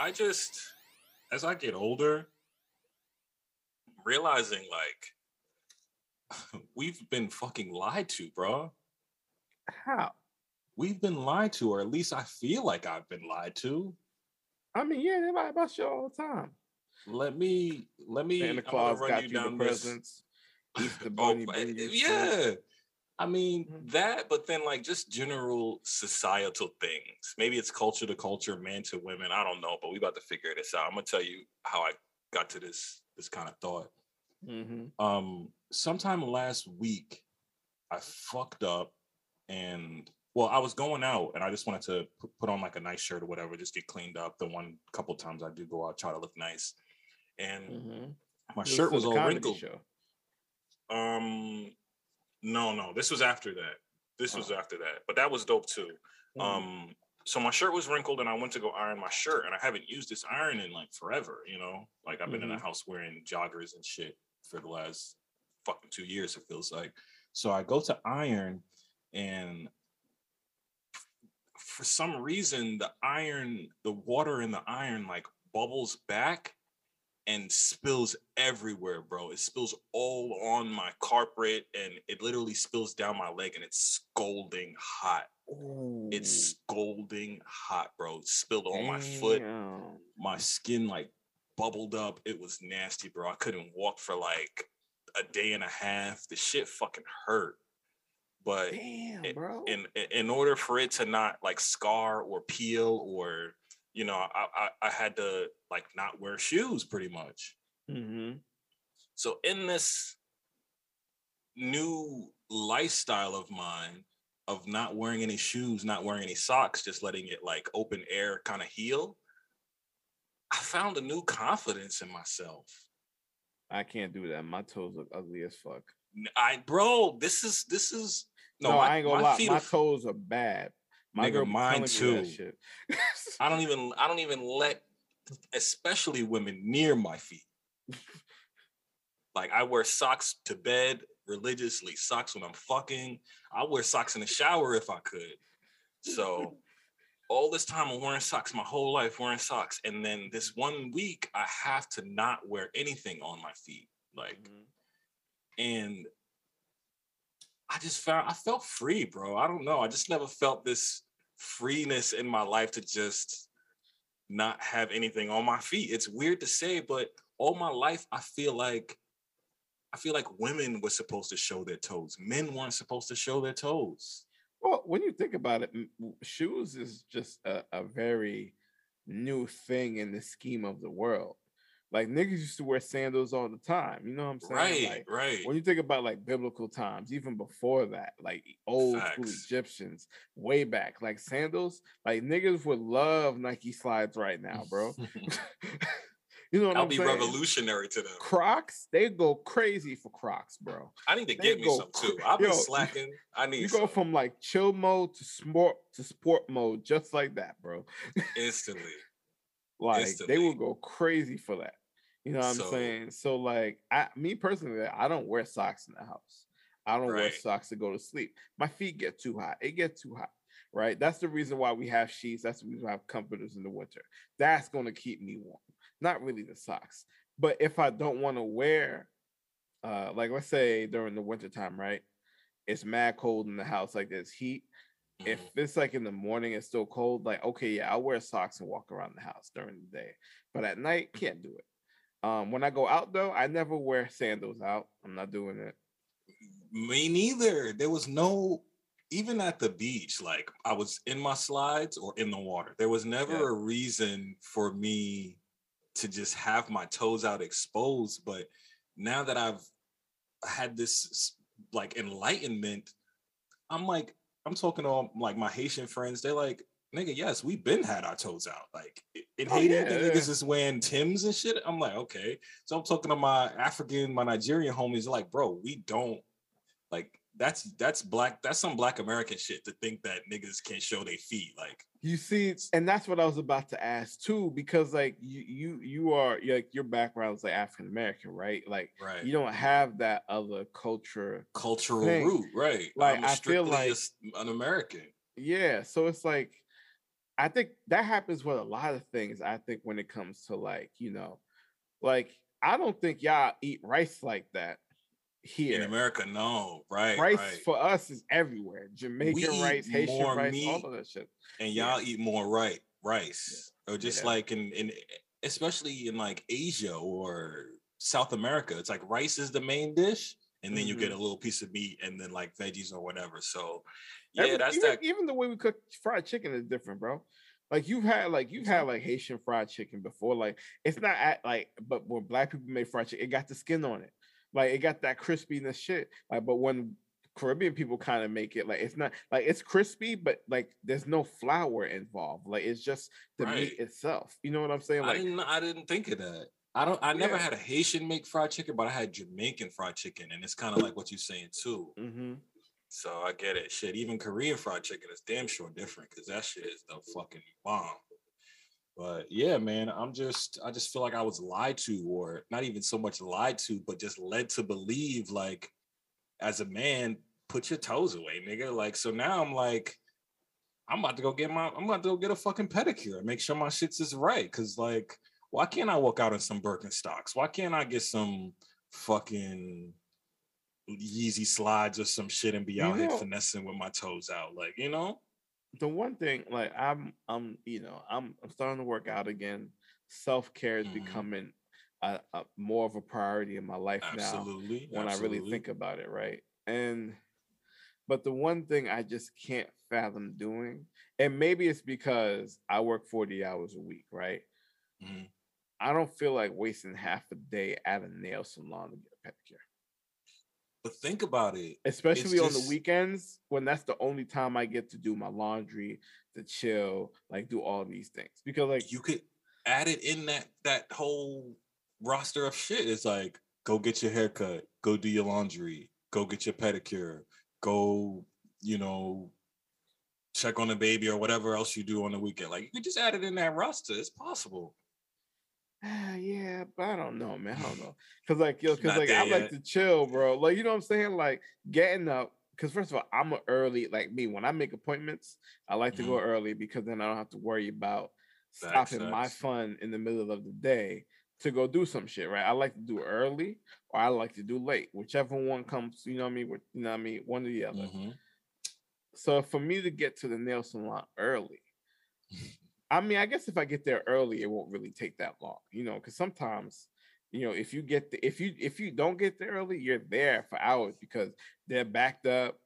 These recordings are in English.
I just, as I get older, realizing like we've been fucking lied to, bro. How? We've been lied to, or at least I feel like I've been lied to. I mean, yeah, they lie about shit all the time. Let me let me Santa I'm gonna Claus got you, the down this- presents. Easter Oh, bunny, but- bring you yeah. sweets. I mean Mhm. that, but then like just general societal things. Maybe it's culture to culture, man to women. I don't know, but we about to figure this out. I'm gonna tell you how I got to this this kind of thought. Mhm. Um, sometime last week, I fucked up, and well, I was going out, and I just wanted to pu- put on like a nice shirt or whatever, just get cleaned up. The one couple times I do go out, try to look nice, and Mhm. my shirt was all wrinkled. show. Um, no, no, this was after that. This was Oh. after that, but that was dope too. Mhm. Um, so my shirt was wrinkled, and I went to go iron my shirt, and I haven't used this iron in like forever. You know, like I've been in the house wearing joggers and shit for the last fucking two years. It feels like. So I go to iron, and for some reason, the iron, the water in the iron, like bubbles back and spills everywhere, bro. It spills all on my carpet and it literally spills down my leg and it's scalding hot. It's scalding hot, bro. It spilled on my foot. My skin like bubbled up. It was nasty, bro. I couldn't walk for like a day and a half. The shit fucking hurt. But Damn, it- bro. in in order for it to not like scar or peel or you know I, I i had to like not wear shoes pretty much hmm so in this new lifestyle of mine of not wearing any shoes not wearing any socks just letting it like open air kind of heal i found a new confidence in myself I can't do that. My toes look ugly as fuck. I bro this is this is No, no, my, I ain't gonna lie. feet My toes are bad. My Nigga, mine telling me that too. I don't even I don't even let especially women near my feet. Like I wear socks to bed religiously, socks when I'm fucking. I wear socks in the shower if I could. So all this time I'm wearing socks, my whole life wearing socks. And then this one week I have to not wear anything on my feet. Like Mhm. and I just found I felt free, bro. I don't know. I just never felt this freeness in my life to just not have anything on my feet. It's weird to say, but all my life I feel like I feel like women were supposed to show their toes. Men weren't supposed to show their toes. Well, when you think about it, shoes is just a, a very new thing in the scheme of the world. Like niggas used to wear sandals all the time. You know what I'm saying? Right, Like, right. when you think about like biblical times, even before that, like old school Egyptians, way back, like sandals, like niggas would love Nike slides right now, bro. you know what I'll I'm be saying? revolutionary to them. Crocs, they go crazy for Crocs, bro. I need to They get me go some too. I've been slacking. I need You go some from like chill mode to sport to sport mode just like that, bro. instantly. Like they will go crazy for that. You know what So- I'm saying? So like I me personally, I don't wear socks in the house. I don't wear socks to go to sleep. My feet get too hot. It gets too hot. Right. That's the reason why we have sheets. That's the reason why I have comforters in the winter. That's gonna keep me warm. Not really the socks. But if I don't want to wear, uh, like let's say during the winter time, right? It's mad cold in the house, like there's heat if Mhm. it's like in the morning it's still cold like okay yeah i'll wear socks and walk around the house during the day but at night can't do it um when i go out though i never wear sandals out i'm not doing it Me neither. There was no even at the beach, like I was in my slides or in the water. There was never Yeah. a reason for me to just have my toes out exposed. But now that I've had this like enlightenment, I'm like, I'm talking to all, like my Haitian friends. They're like, nigga, yes, we've been had our toes out. Like in Oh, Haiti, yeah, the yeah. niggas is wearing Tims and shit. I'm like, okay. So I'm talking to my African, my Nigerian homies. They're like, bro, we don't like that's that's black that's some black American shit to think that niggas can't show their feet. Like you see, and that's what I was about to ask too, because like you you you are like your background is like African American, right? Like right. you don't have that other culture cultural thing. root, right? Like, I'm I feel like- an American. Yeah, so it's like I think that happens with a lot of things. I think when it comes to like, you know, like I don't think y'all eat rice like that here. In America, no, right, rice right. for us is everywhere. Jamaican rice, Haitian rice, meat. all of that shit. and y'all eat more right rice or just Yeah. like in in especially in like asia or south america it's like rice is the main dish and then you get a Mm-hmm. little piece of meat and then like veggies or whatever so yeah Every- that's even, that even the way we cook fried chicken is different, bro. Like you've had like you've had like Haitian fried chicken before. Like it's not at, like, but when black people make fried chicken, it got the skin on it. Like it got that crispiness shit. Like, but when Caribbean people kind of make it like it's not like it's crispy, but like there's no flour involved. Like it's just the meat itself. You know what I'm saying? I Like didn't I didn't think of that. I don't I never Yeah. had a Haitian make fried chicken, but I had Jamaican fried chicken, and it's kind of like what you're saying too. mhm. So I get it. Shit, even Korean fried chicken is damn sure different because that shit is the fucking bomb. But yeah, man, I'm just I just feel like I was lied to, or not even so much lied to, but just led to believe like as a man, put your toes away, nigga. Like so now I'm like, I'm about to go get my I'm about to go get a fucking pedicure and make sure my shits is right. Cause like, why can't I walk out in some Birkenstocks? Why can't I get some fucking Yeezy slides or some shit and be You out here finessing with my toes out? Like, you know? The one thing like i'm i'm you know i'm i'm starting to work out again self-care is Mhm. becoming a, a more of a priority in my life now Absolutely. when i really think about it right and but the one thing i just can't fathom doing and maybe it's because i work 40 hours a week right Mhm. i don't feel like wasting half a day at a nail salon to get a pedicure But think about it. especially on the weekends when that's the only time I get to do my laundry, to chill, like do all these things. Because like You could add it in that that whole roster of shit. It's like go get your haircut, go do your laundry, go get your pedicure, go, you know, check on the baby or whatever else you do on the weekend. Like you could just add it in that roster. It's possible. Ah, yeah, but I don't know, man. I don't know. Cause like yo, cause like I there like to chill, bro. Like you know what I'm saying? Like getting up. Cause first of all, I'm early, like me, when I make appointments, I like to go early because then I don't have to worry about Mm-hmm. Facts, stopping my fun in the middle of the day to go do some shit, right? I like to do early or I like to do late, whichever one comes, you know what I mean? With, you know what I mean? One or the other. Mhm. So for me to get to the nail salon early, I mean, I guess if I get there early, it won't really take that long, you know, because sometimes, you know, if you get the, if you if you don't get there early, you're there for hours because they're backed up.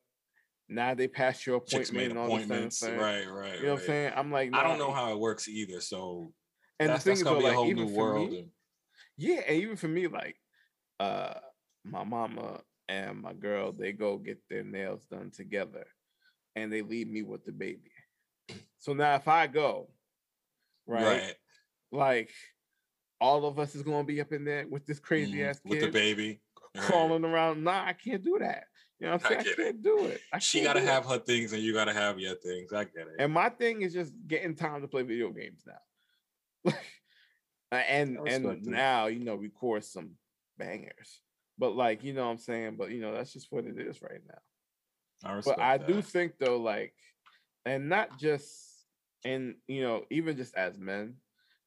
Now they passed your appointment and all appointments. Right, right. You know what I'm saying? I'm like, I don't know how it works either. So And that's, the thing that's gonna be a like, whole even new for world. me, and- Yeah, and even for me, like uh my mama and my girl, they go get their nails done together and they leave me with the baby. So now if I go, right, right. like all of us is gonna be up in there with this crazy Mhm. ass with the baby. Right. crawling around. Nah, I can't do that. You know what I'm saying? I, it. can't do it. I She gotta do it. have her things and you gotta have your things. I get it. And my thing is just getting time to play video games now. And and now you know record some bangers. But like you know what I'm saying, but you know that's just what it is right now. I But I that. do think though, like, and not just and you know even just as men,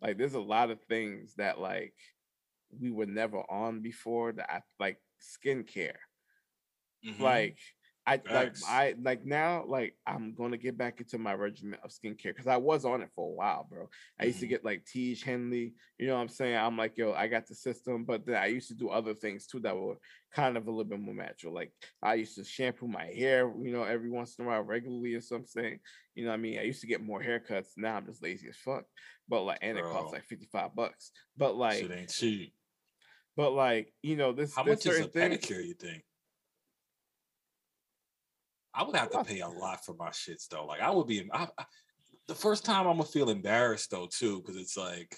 like there's a lot of things that like we were never on before that I like skincare Mhm. like I like I like now like I'm gonna get back into my regimen of skincare because I was on it for a while, bro. I used to Mhm. get like Tiege Hanley, you know what I'm saying? I'm like, yo, I got the system, but then I used to do other things too that were kind of a little bit more natural. Like I used to shampoo my hair, you know, every once in a while regularly or something. You know what I mean? I used to get more haircuts. Now I'm just lazy as fuck. But like and it costs like 55 bucks. But like shit ain't cheap. but like, you know, this How there's much is a things- pedicure? You think? I would have to pay a lot for my shits though. Like I would be. I, I- the first time I'm gonna feel embarrassed though too, because it's like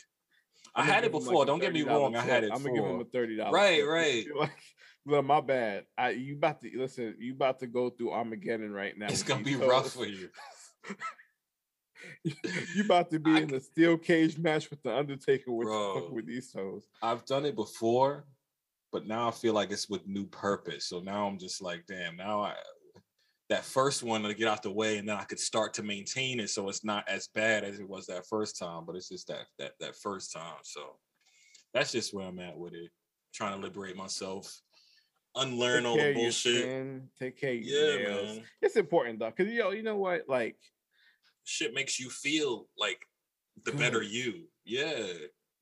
I had it him, like, before. Don't get me $30 wrong. I had it I'm gonna give him a thirty dollars. Right, right. Like, Look, my bad. I you about to listen. You about to go through Armageddon right now. It's gonna be toes. rough for you. you about to be I, in a steel cage match with the Undertaker with, bro, with these toes. I've done it before, but now I feel like it's with new purpose. So now I'm just like, damn. Now I that first one to get out the way, and then I could start to maintain it, so it's not as bad as it was that first time. But it's just that that that first time. So that's just where I'm at with it. Trying to liberate myself unlearn all the bullshit. Take care of your yeah, nails. Man. It's important though, because yo, you know what? Like, shit makes you feel like the good. better you. Yeah.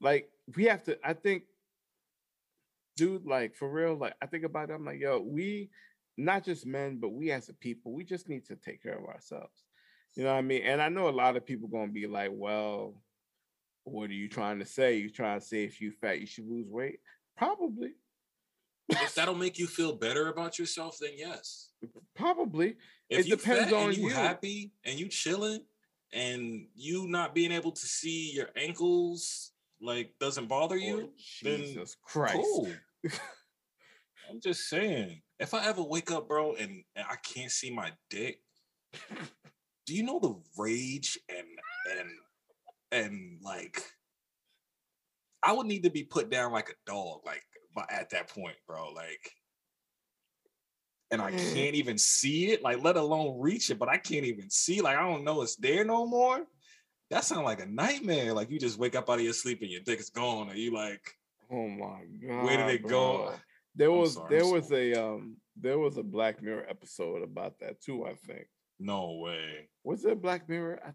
Like we have to. I think, dude. Like for real. Like I think about it. I'm like, yo, we, not just men, but we as a people, we just need to take care of ourselves. You know what I mean? And I know a lot of people gonna be like, well, what are you trying to say? You trying to say if you fat, you should lose weight? Probably if that'll make you feel better about yourself, then yes. Probably. If it depends on you, you happy and you chilling and you not being able to see your ankles like doesn't bother oh, you, oh, Jesus Christ. Cool. I'm just saying. If I ever wake up, bro, and, and I can't see my dick, do you know the rage and and and like I would need to be put down like a dog. Like at that point, bro. Like, and I mm. can't even see it, like, let alone reach it, but I can't even see. Like, I don't know it's there no more. That sounds like a nightmare. Like you just wake up out of your sleep and your dick is gone, and you like, oh my god, where did it bro. go? There was sorry, there was a um there was a Black Mirror episode about that too. I think. No way. Was it Black Mirror? I,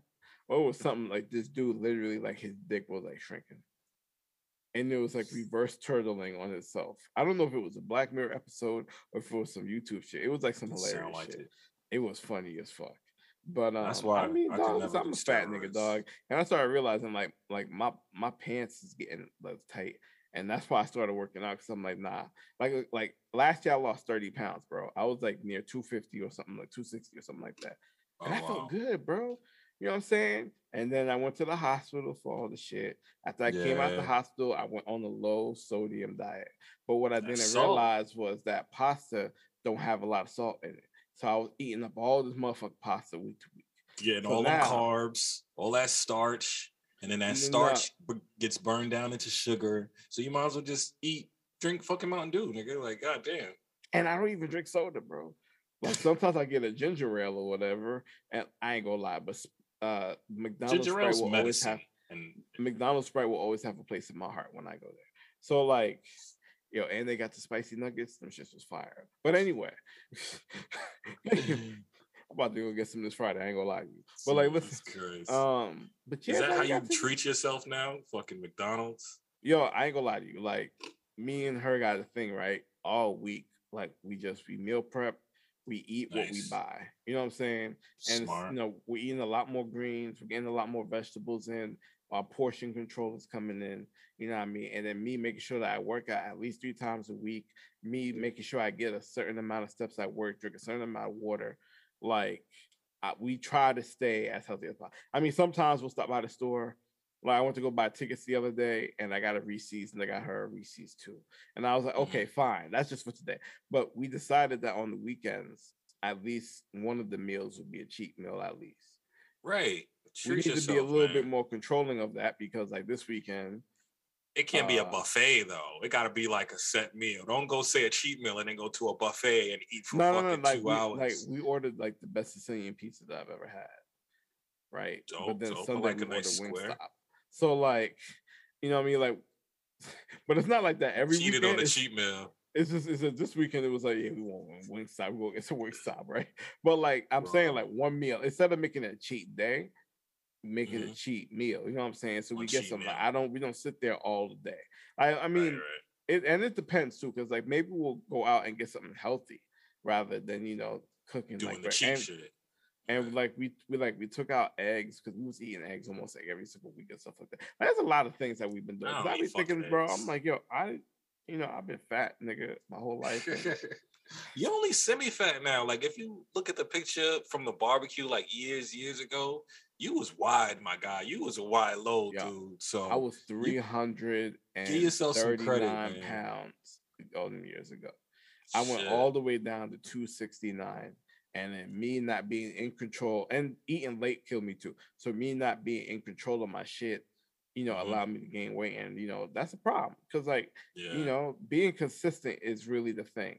or it was something like this dude literally like his dick was like shrinking and it was like reverse turtling on itself. I don't know if it was a Black Mirror episode or if it was some YouTube shit. It was like some hilarious like shit. It. it. was funny as fuck. But um, that's why I mean, I dog, I'm a fat nigga, dog, and I started realizing like like my my pants is getting like, tight, and that's why I started working out because I'm like, nah, like uh, like last year I lost 30 pounds, bro. I was like near 250 or something, like 260 or something like that, and oh, I wow. felt good, bro. You know what I'm saying? And then I went to the hospital for all the shit. After I yeah. came out the hospital, I went on a low sodium diet. But what I didn't salt. realize was that pasta don't have a lot of salt in it. So I was eating up all this motherfucking pasta week to week. Getting so all now, the carbs, all that starch, and then that starch now, gets burned down into sugar. So you might as well just eat, drink fucking Mountain Dew, nigga. Like, god damn. And I don't even drink soda, bro. Like sometimes I get a ginger ale or whatever, and I ain't gonna lie, but uh McDonald's Sprite will always have and McDonald's Sprite will always have a place in my heart when I go there. So like, yo, and they got the spicy nuggets. Them shits was fire. But anyway, I'm about to go get some this Friday. I ain't gonna lie to you. But like, listen, um, but yeah, is that how you treat yourself now? Fucking McDonald's. Yo, I ain't gonna lie to you. Like, me and her got a thing right all week. Like, we just we meal prep we eat nice. what we buy. You know what I'm saying? And you know, we're eating a lot more greens, we're getting a lot more vegetables in, our portion control is coming in, you know what I mean? And then me making sure that I work out at least three times a week, me making sure I get a certain amount of steps at work, drink a certain amount of water. Like I, we try to stay as healthy as possible. I mean, sometimes we'll stop by the store like I went to go buy tickets the other day and I got a Reese's and I got her a Reese's too. And I was like, okay, fine, that's just for today. But we decided that on the weekends, at least one of the meals would be a cheat meal at least. Right. Treat we need yourself, to be a little man. bit more controlling of that because like this weekend. It can't uh, be a uh buffet though. It gotta be like a set meal. Don't go say a cheat meal and then go to a buffet and eat for no, fucking no, no, like two we, hours. Like we ordered like the best Sicilian pizza that I've ever had. Right. Dope, but then dope. Sunday like we ordered nice Wingstop. So like, you know what I mean? Like, but it's not like that every Cheated weekend. on the cheat meal. It's just it's a, this weekend it was like yeah we want Wingstop we it's a Wingstop right but like I'm Bro. saying like one meal instead of making it a cheat day make mm-hmm. a cheap meal you know what I'm saying so one we get some like, I don't we don't sit there all day I I mean right, right. it and it depends too because like maybe we'll go out and get something healthy rather than you know cooking Doing like the cheap and, shit and like we we like we took out eggs because we was eating eggs almost like every single week and stuff like that. But there's a lot of things that we've been doing. I, I be thinking, bro, I'm like, yo, I, you know, I've been fat, nigga, my whole life. you only semi-fat now. Like if you look at the picture from the barbecue, like years years ago, you was wide, my guy. You was a wide low, yo, dude. So I was three hundred and yourself some credit, pounds all them years ago. I went all the way down to 269. And then me not being in control and eating late killed me too. So me not being in control of my shit, you know, mm-hmm. allowed me to gain weight. And you know, that's a problem. Cause like, yeah. you know, being consistent is really the thing.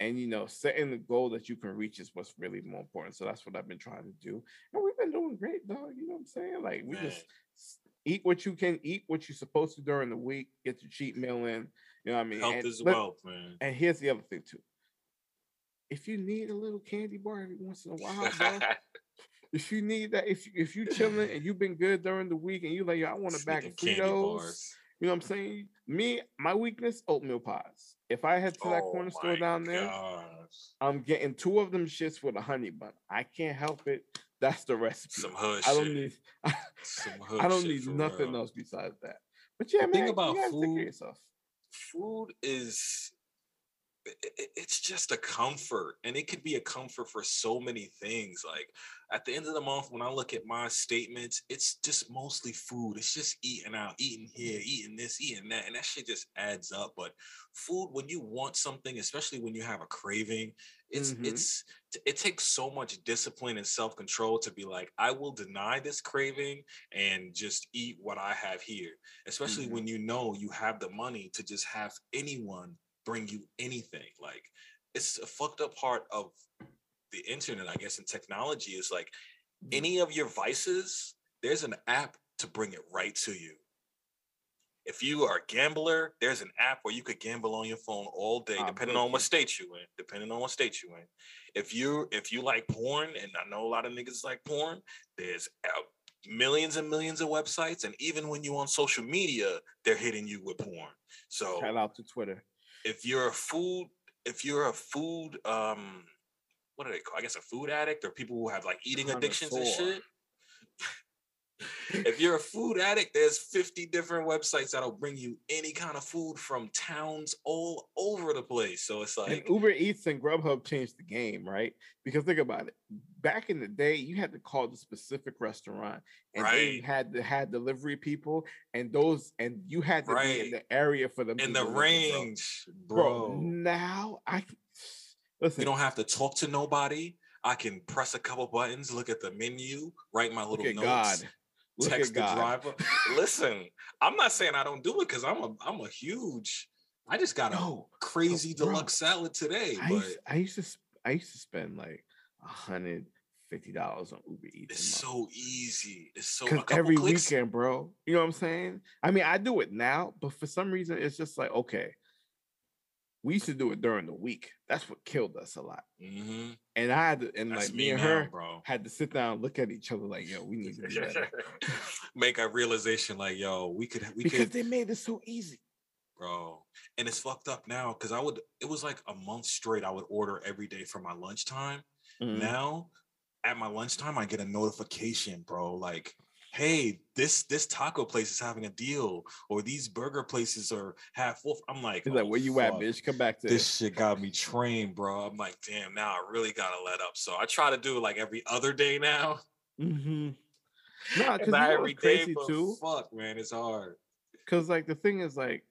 And you know, setting the goal that you can reach is what's really more important. So that's what I've been trying to do. And we've been doing great, dog. You know what I'm saying? Like we Man. just eat what you can, eat what you're supposed to during the week, get your cheat meal in. You know what I mean? Health and is wealth, man. And here's the other thing too. If you need a little candy bar every once in a while, bro, if you need that, if you, if you chilling and you've been good during the week and you like, yo I want a bag of Fritos. You know what I'm saying? Me, my weakness, oatmeal pies. If I head to that oh corner store down there, gosh. I'm getting two of them shits with a honey bun. I can't help it. That's the recipe. Some hood I don't shit. need. I don't need nothing real. else besides that. But yeah, the man, thing about food, food is it's just a comfort and it could be a comfort for so many things like at the end of the month when i look at my statements it's just mostly food it's just eating out eating here eating this eating that and that shit just adds up but food when you want something especially when you have a craving it's mm-hmm. it's it takes so much discipline and self-control to be like i will deny this craving and just eat what i have here especially mm-hmm. when you know you have the money to just have anyone bring you anything. Like it's a fucked up part of the internet, I guess, and technology is like mm-hmm. any of your vices, there's an app to bring it right to you. If you are a gambler, there's an app where you could gamble on your phone all day, depending on what state you in. Depending on what state you in. If you if you like porn, and I know a lot of niggas like porn, there's uh, millions and millions of websites, and even when you on social media, they're hitting you with porn. So shout out to Twitter if you're a food, if you're a food, um, what are they call? I guess a food addict or people who have like eating addictions and shit. If you're a food addict, there's 50 different websites that'll bring you any kind of food from towns all over the place. So it's like and Uber Eats and Grubhub changed the game, right? Because think about it. Back in the day, you had to call the specific restaurant and right. they had to had delivery people and those and you had to right. be in the area for them in the range, bro. bro. Now I listen. You don't have to talk to nobody. I can press a couple buttons, look at the menu, write my little notes. God Look text the driver. Listen, I'm not saying I don't do it because I'm a I'm a huge. I just got no, a crazy no, deluxe salad today. I but used, I used to I used to spend like a hundred fifty dollars on Uber Eats. It's so easy. It's so every clicks. weekend, bro. You know what I'm saying? I mean, I do it now, but for some reason, it's just like okay, we used to do it during the week. That's what killed us a lot. Mm-hmm. And I had to, and That's like me, and now, her bro. had to sit down, look at each other, like, yo, we need to do better. Make a realization, like, yo, we could, we because could, they made it so easy, bro. And it's fucked up now because I would, it was like a month straight. I would order every day for my lunchtime. Mm-hmm. Now, at my lunchtime, I get a notification, bro. Like, hey, this this taco place is having a deal, or these burger places are half full. I'm like, He's oh, like, where you fuck. at, bitch? Come back to this it. shit. Got me trained, bro. I'm like, damn. Now I really gotta let up. So I try to do it like every other day now. Mm-hmm. No, because not every day, too. Fuck, man, it's hard. Because like the thing is like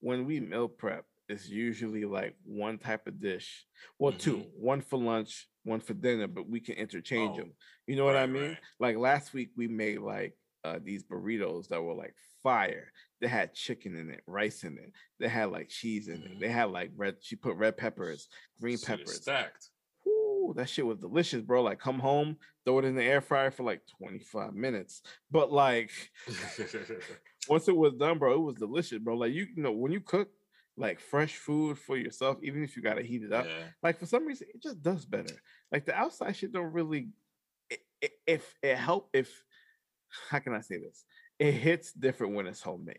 when we meal prep, it's usually like one type of dish. Well, mm-hmm. two, one for lunch, one for dinner, but we can interchange oh, them. You know what right, I mean? Right. Like last week we made like uh, these burritos that were like fire. They had chicken in it, rice in it. They had like cheese in mm-hmm. it. They had like red. She put red peppers, green so peppers. Stacked. Ooh, that shit was delicious, bro. Like come home, throw it in the air fryer for like 25 minutes. But like once it was done, bro, it was delicious, bro. Like you, you know, when you cook, like fresh food for yourself, even if you gotta heat it up. Yeah. Like for some reason, it just does better. Like the outside shit don't really. If it help, if how can I say this? It hits different when it's homemade.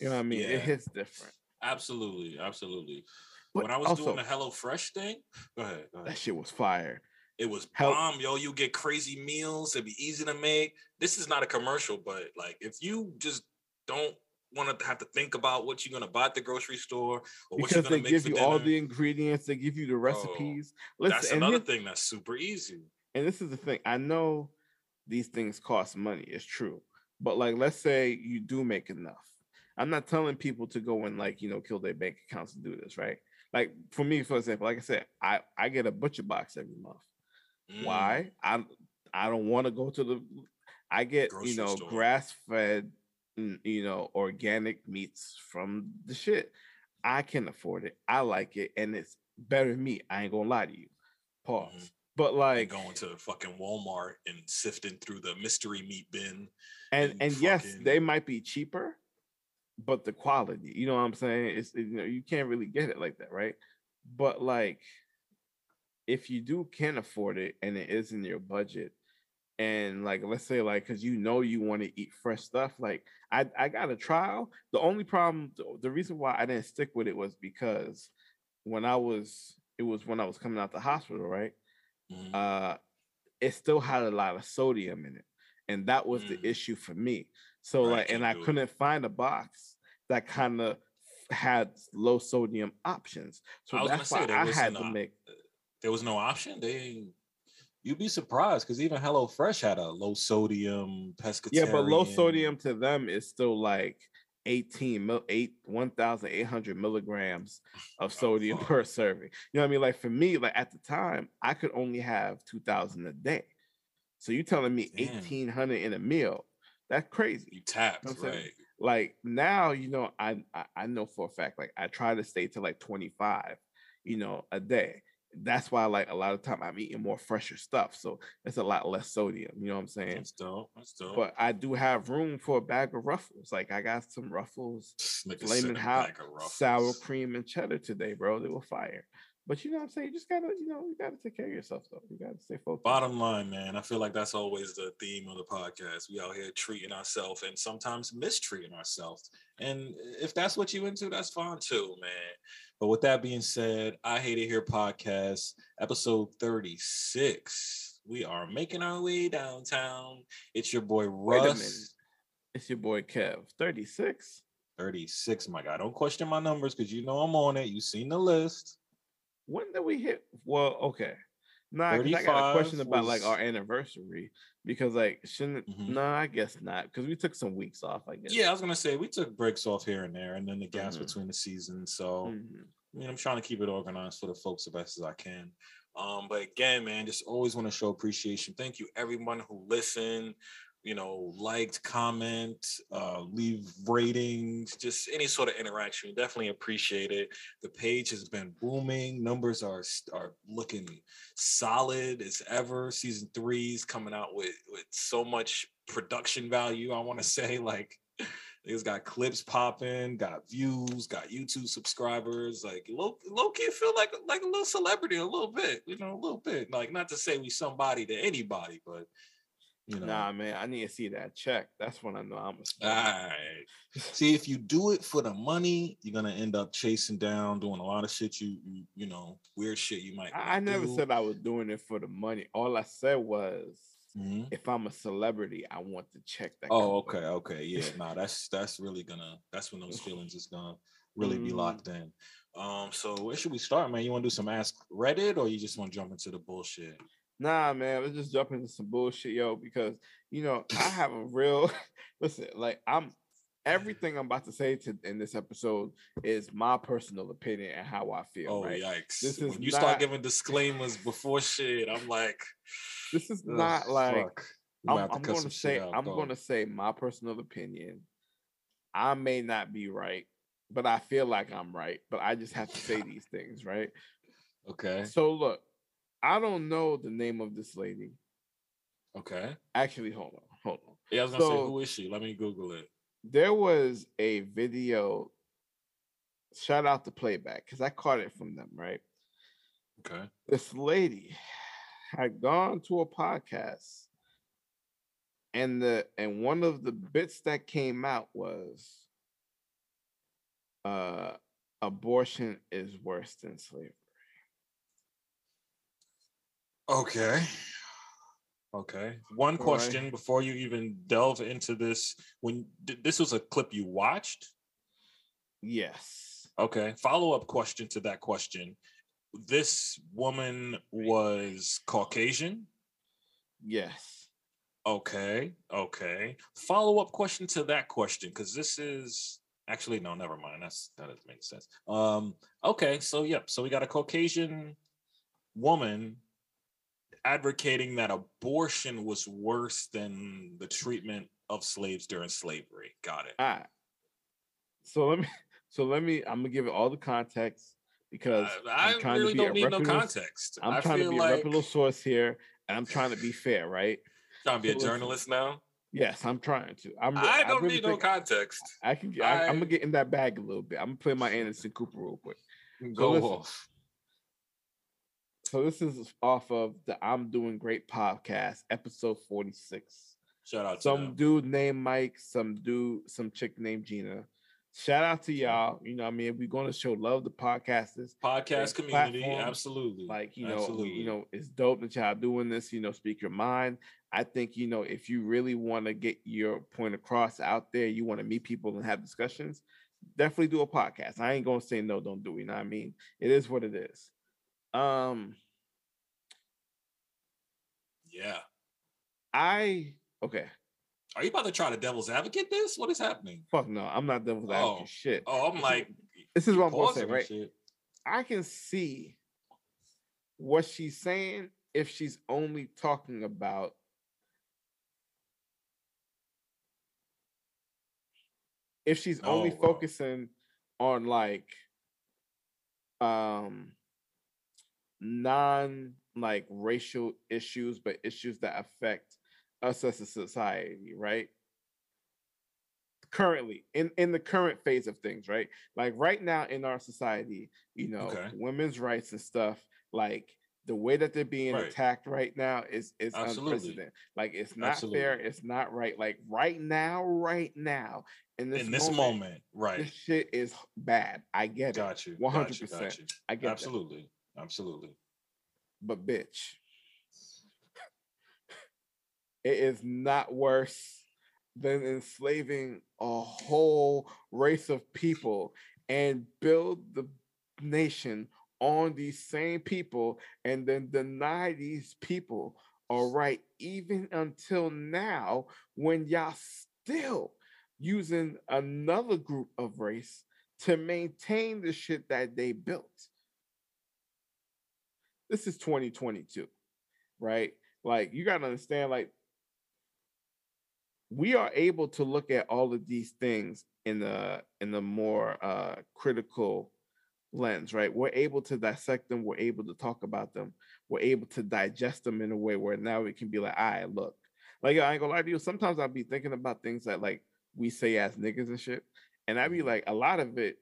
You know what I mean? Yeah. It hits different. Absolutely, absolutely. But when I was also, doing the Hello Fresh thing, go ahead, go ahead. That shit was fire. It was Help. bomb, yo. You get crazy meals. It'd be easy to make. This is not a commercial, but like if you just don't want to have to think about what you're going to buy at the grocery store or because what you're going to make give you all the ingredients. They give you the recipes. Oh, Listen, that's another thing that's super easy. And this is the thing. I know these things cost money. It's true, but like, let's say you do make enough. I'm not telling people to go and like you know kill their bank accounts to do this, right? Like for me, for example, like I said, I I get a butcher box every month. Mm, Why? I I don't want to go to the. I get Grocery you know grass fed, you know organic meats from the shit. I can afford it. I like it, and it's better meat. I ain't gonna lie to you. Pause. Mhm. But like, going to fucking Walmart and sifting through the mystery meat bin. and and and yes, they might be cheaper, but the quality, you know what I'm saying? It's you know you can't really get it like that, right? But like, if you do can afford it and it is in your budget, and like let's say like because you know you want to eat fresh stuff, like I I got a trial. The only problem, the, reason why I didn't stick with it was because when I was it was when I was coming out the hospital, right? Mhm. uh it still had a lot of sodium in it and that was the Mm. issue for me so Right, like and i couldn't find a box that kind of had low sodium options so I was gonna that's why i had to make there was no option. They, you'd be surprised because even Hello Fresh had a low sodium pescatarian. yeah but low sodium to them is still like 18 mil 8 1800 milligrams of sodium Oh, per serving you know what i mean like for me like at the time i could only have 2000 a day so you telling me Damn. 1800 in a meal that's crazy You tapped, know what saying? right? like now you know I, I i know for a fact like i try to stay to like 25 you know a day that's why like a lot of time i'm eating more fresher stuff so it's a lot less sodium you know what i'm saying That's dope. That's dope. but i do have room for a bag of ruffles like i got some ruffles flaming hot sour cream and cheddar today bro they were fire but you know what i'm saying you just gotta you know you gotta take care of yourself though you gotta stay focused Bottom line, man, I feel like that's always the theme of the podcast. We out here treating ourselves and sometimes mistreating ourselves. And if that's what you into, that's fine too, man. But with that being said, I Hate It Here podcast, episode 36. We are making our way downtown. It's your boy Wait a minute. Russ. it's your boy kev 36 36, my God. Don't question my numbers because you know I'm on it. You seen the list. When did we hit? Well, okay. Nah, I got a question 35 about like our anniversary because like shouldn't Mhm. no, I guess not because we took some weeks off. I guess. Yeah, I was gonna say we took breaks off here and there, and then the gaps Mhm. between the seasons. So Mhm. I mean, I'm trying to keep it organized for the folks the best as I can. Um, but again, man, just always want to show appreciation. Thank you, everyone who listened, you know, liked, comment, uh, leave ratings, just any sort of interaction. Definitely appreciate it. The page has been booming. Numbers are are looking solid as ever. Season three is coming out with with so much production value. I want to say like Niggas got clips popping, got views, got YouTube subscribers. Like low, low key feel like like a little celebrity a little bit, you know, a little bit. Like not to say we somebody to anybody, but you know. Nah, man, I need to see that check. That's when I know I'm a All star. See, if you do it for the money, you're gonna end up chasing down, doing a lot of shit. You, you, you know, weird shit. You might. I, I never said I was doing it for the money. All I said was Mhm. if I'm a celebrity, I want the check that. Oh, okay, okay, yeah. Nah, that's that's really gonna. That's when those feelings is gonna really be Mm. locked in. Um, so where should we start, man? You want to do some Ask Reddit, or you just want to jump into the bullshit? Nah, man, let's just jump into some bullshit, yo, because you know I have a real listen. Like I'm everything I'm about to say to in this episode is my personal opinion and how I feel. Oh right? yikes! This is when you not- start giving disclaimers before shit, I'm like, This is not like fuck. I'm, I'm gonna say out, I'm going to say my personal opinion. I may not be right, but I feel like I'm right. But I just have to say these things, right? Okay, So look, I don't know the name of this lady. okay. Actually, hold on, hold on. Yeah, I was gonna say, who is she? Let me Google it. There was a video. Shout out to playback because I caught it from them, right? Okay. this lady had gone to a podcast and the and one of the bits that came out was uh abortion is worse than slavery Okay. Okay. One All right. question before you even delve into this. When th- this was a clip you watched, yes okay. Follow up question to that question. This woman was Caucasian. yes Okay. Okay. Follow up question to that question because this is Actually, no, never mind. That's that doesn't make sense. Um, okay, so yep, so we got a Caucasian woman advocating that abortion was worse than the treatment of slaves during slavery. Got it. All right. So let me so let me I'm gonna give it all the context because I, I'm trying really to be don't a need no context. I'm I trying to be like a reputable source here, and I'm trying to be fair, right? trying to be a so listen. journalist now. Yes, I'm trying to. I'm. I don't really need no context. I can. I, I'm gonna get in that bag a little bit. I'm gonna play my Anderson Cooper real quick. Go listen. off. So this is off of the I'm Doing Great podcast, episode 46. Shout out to Some dude named Mike, some dude, some chick named Gina. Shout out to y'all. You know, what I mean, we're gonna show love to podcasters. podcast community. platform. Absolutely. Like, you know, Absolutely. you know, it's dope that y'all doing this, you know, speak your mind. I think, you know, if you really want to get your point across out there, you want to meet people and have discussions, definitely do a podcast. I ain't gonna say no, don't do it. You know what I mean? It is what it is. Um, Yeah. I okay. Are you about to try to devil's advocate this? What is happening? Fuck no, I'm not devil's advocate. Oh. Shit. Oh, I'm like, This is what I'm gonna say, right? shit. I can see what she's saying if she's only talking about if she's only Oh, focusing on like um non like racial issues but issues that affect us as a society right currently in in the current phase of things right like right now in our society you know Okay. women's rights and stuff like the way that they're being Right. attacked right now is is Absolutely. unprecedented like it's not fair it's not right like right now right now in this in this moment, moment, right? this shit is bad i get it Got you. got 100%. got i get that Absolutely. But bitch it is not worse than enslaving a whole race of people and build the nation on these same people and then deny these people all right even until now when y'all still using another group of race to maintain the shit that they built this is 2022 right? Like you got to understand like we are able to look at all of these things in the in the more uh critical lens right? We're able to dissect them we're able to talk about them we're able to digest them in a way where now we can be like all right look. Like i ain't gonna lie to you sometimes i'll be thinking about things that like we say as niggas and shit and i'd be like a lot of it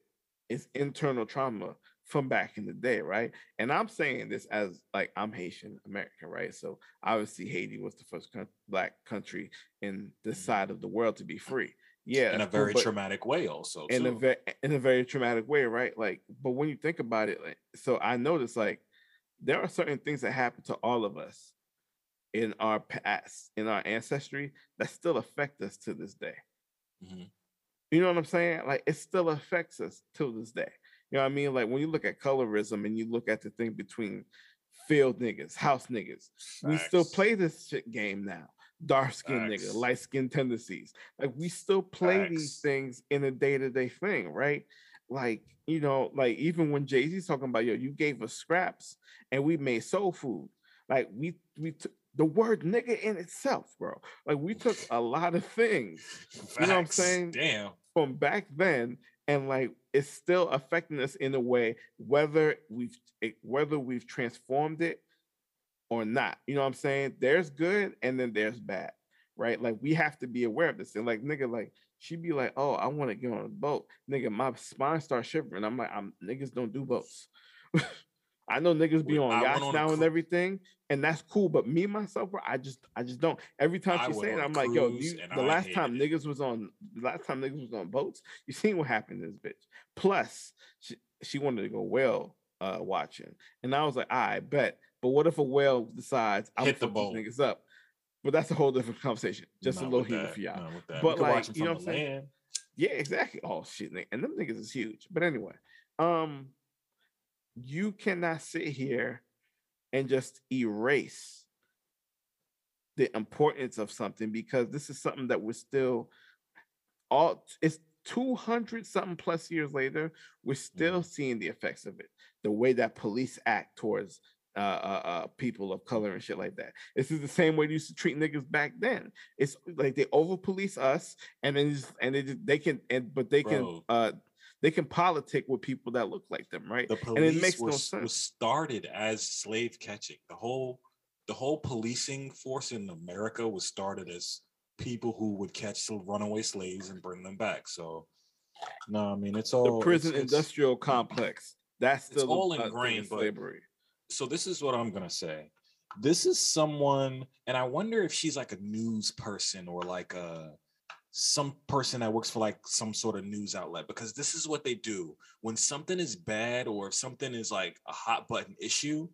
is internal trauma from back in the day right? And i'm saying this as like i'm haitian american right? So obviously haiti was the first coun- black country in this side of the world to be free. Yeah in a very but traumatic way, also. in a too. very in a very traumatic way right? Like but when you think about it like so i noticed like there are certain things that happen to all of us in our past in our ancestry that still affect us to this day. Mhm. you know what i'm saying? Like it still affects us to this day you know what i mean like when you look at colorism and you look at the thing between field niggas house niggas we still play this shit game now. Dark skin nigga, light skin tendencies. Like we still play these things in a day to day thing, right? Like you know, like even when Jay Z's talking about yo, you gave us scraps and we made soul food. Like we we took the word nigga in itself, bro. Like we took a lot of things you know what I'm saying? Damn. from back then and like it's still affecting us in a way whether we've eh, whether we've transformed it or not you know what i'm saying? There's good and then there's bad right? Like we have to be aware of this and like nigga like she'd be like oh i want to get on a boat. Nigga my spine starts shivering. I'm like i'm niggas don't do boats I know niggas be on I yachts on now and everything, and that's cool. But me myself, bro, I just, I just don't. Every time I she went say it, on a I'm like, yo, you, the I last time it. niggas was on, the last time niggas was on boats, you seen what happened to this bitch. Plus, she, she wanted to go whale uh, watching, and I was like, I bet. But what if a whale decides I'm Hit the boat. these niggas up? But that's a whole different conversation. Just a little that. for y'all. Not. But, like, you know what I'm saying? Yeah, exactly. Oh shit, nigga. and them niggas is huge. But anyway, um, you cannot sit here and just erase the importance of something because this is something that we're still all it's 200 something plus years later, we're Mm-hmm. still seeing the effects of it. The way that police act towards uh, uh, uh, people of color and shit like that. This is the same way they used to treat niggas back then. It's like they over police us, and then just, and they just, they can and but they can uh they can politic with people that look like them, right? the and it police makes no was, sense. was started as slave catching. The whole the whole policing force in America was started as people who would catch the runaway slaves and bring them back. So no, I mean it's all the prison it's- it's- industrial complex. That's it's still all a- a thing ingrained, but- slavery. so this is what I'm gonna say. This is someone, and I wonder if she's like a news person or like a some person that works for like some sort of news outlet because this is what they do when something is bad or if something is like a hot button issue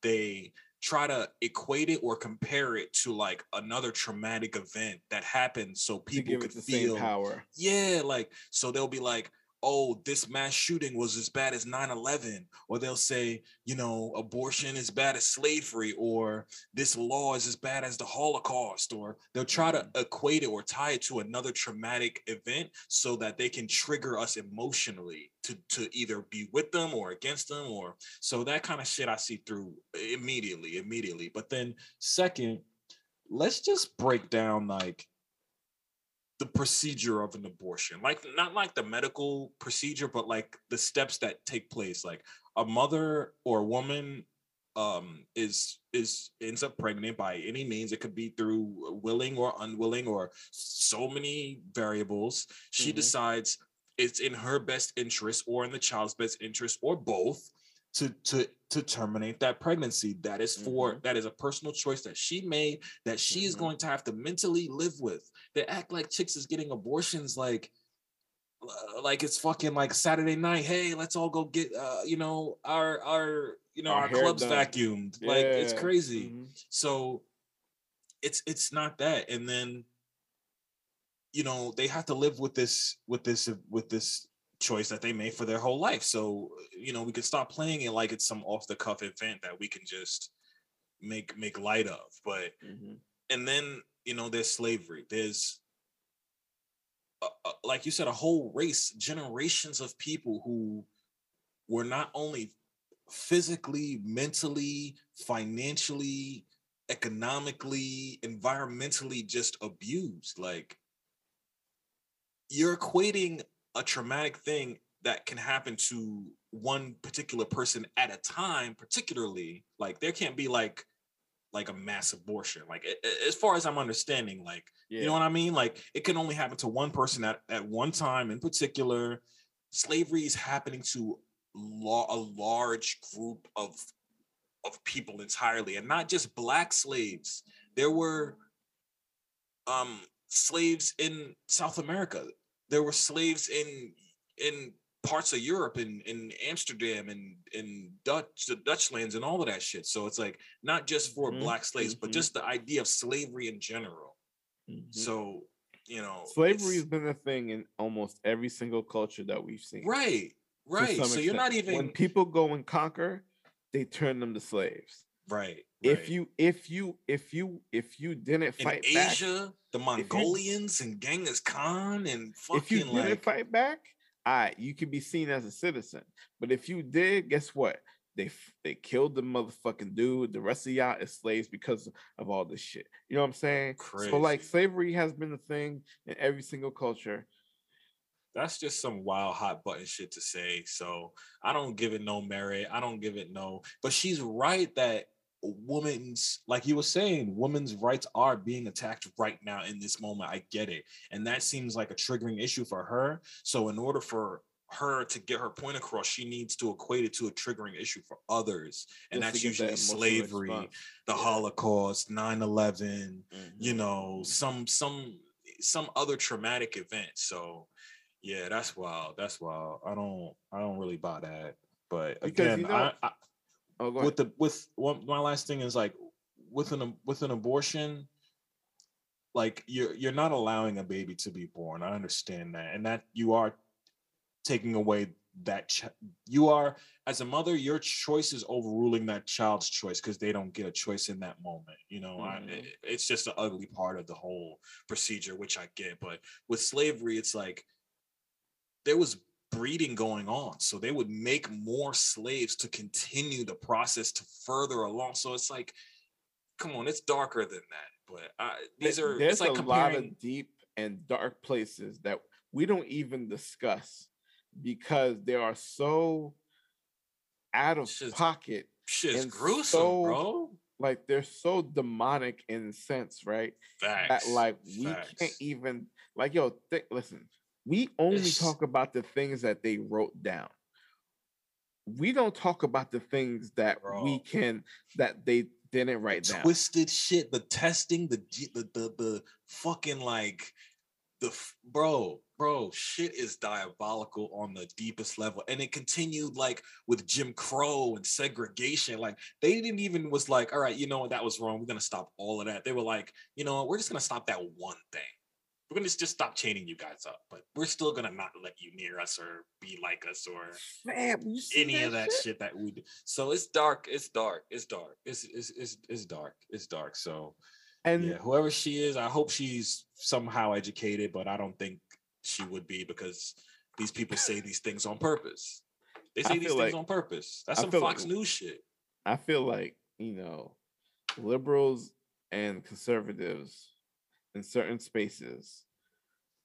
they try to equate it or compare it to like another traumatic event that happened so people could feel power. yeah, like so they'll be like, "Oh, this mass shooting was as bad as 9/11," or they'll say, you know, abortion is bad as slavery or this law is as bad as the Holocaust or they'll try to mm. equate it or tie it to another traumatic event so that they can trigger us emotionally to to either be with them or against them or so that kind of shit I see through immediately, immediately. But then second, let's just break down like the procedure of an abortion like not like the medical procedure but like the steps that take place like a mother or a woman um is is ends up pregnant by any means it could be through willing or unwilling or so many variables she Mhm. decides it's in her best interest or in the child's best interest or both to to to terminate that pregnancy that is for that is a personal choice that she made that she is Mhm. going to have to mentally live with they act like chicks is getting abortions like uh, like it's fucking like Saturday night. Hey, let's all go get uh, you know, our our you know, Our our, clubs done. vacuumed. Like it's Yeah. crazy. Mhm. So it's it's not that. And then you know, they have to live with this with this with this choice that they made for their whole life. So, you know, we can stop playing it like it's some off the cuff event that we can just make make light of. But Mhm. and then you know there's slavery there's uh, uh, like you said a whole race generations of people who were not only physically mentally financially economically environmentally just abused like you're equating a traumatic thing that can happen to one particular person at a time particularly like there can't be like like a mass abortion like as far as i'm understanding like Yeah. you know what i mean? Like it can only happen to one person at, at one time in particular. Slavery is happening to la- a large group of of people entirely and not just black slaves. There were um slaves in south america there were slaves in in parts of Europe in in Amsterdam and in Dutch the Dutch lands and all of that shit. So it's like not just for Mhm, black slaves, but mhm. just the idea of slavery in general. Mhm. So you know, slavery has been a thing in almost every single culture that we've seen. right, right. So you're not even when people go and conquer, they turn them to slaves. right. If right. you if you if you if you didn't in fight back, Asia, the Mongolians and Genghis Khan and fucking if you didn't like fight back, all right, you can be seen as a citizen. But if you did, guess what? They they killed the motherfucking dude. The rest of y'all is slaves because of all this shit. You know what I'm saying? So like slavery has been a thing in every single culture. that's just some wild hot button shit to say. So I don't give it no merit. I don't give it no. But she's right that women's, like you were saying, women's rights are being attacked right now in this moment. I get it, and that seems like a triggering issue for her. So in order for her to get her point across, she needs to equate it to a triggering issue for others, and just that's usually that slavery, response. the Yeah. Holocaust, 9-11, you Mhm. know some some some other traumatic event so yeah that's wild that's wild i don't i don't really buy that but Because, again you know- I, I Oh, with the with one my last thing is like with an with an abortion like you're you're not allowing a baby to be born. I understand that. And that you are taking away that ch- you are as a mother your choice is overruling that child's choice because they don't get a choice in that moment you know? I, Mhm. it- it's just an ugly part of the whole procedure which i get but with slavery it's like there was breeding going on. So they would make more slaves to continue the process to further along. So it's like, come on, it's darker than that. But I, these are there's it's like a comparing, lot of deep and dark places that we don't even discuss because they are so out of Shit's- pocket shit's and gruesome, so bro. like they're so demonic in a sense right Facts. that like we can't even like yo th- listen we only It's- talk about the things that they wrote down we don't talk about the things that we can that they didn't write down twisted shit, the testing, the the the, the fucking like the bro, bro, shit is diabolical on the deepest level, and it continued like with Jim Crow and segregation. Like they didn't even was like, all right, you know what, that was wrong. We're gonna stop all of that. They were like, you know, what, we're just gonna stop that one thing. We're gonna just, just stop chaining you guys up, but we're still gonna not let you near us or be like us or Fam, you see any of that shit? that we do. So it's dark. It's dark. It's dark. It's it's it's, it's dark. It's dark. So and yeah, whoever she is, I hope she's somehow educated, but I don't think she would be because these people say these things on purpose. They say these feel things on purpose. That's I some Fox like- News shit. I feel like, you know, liberals and conservatives in certain spaces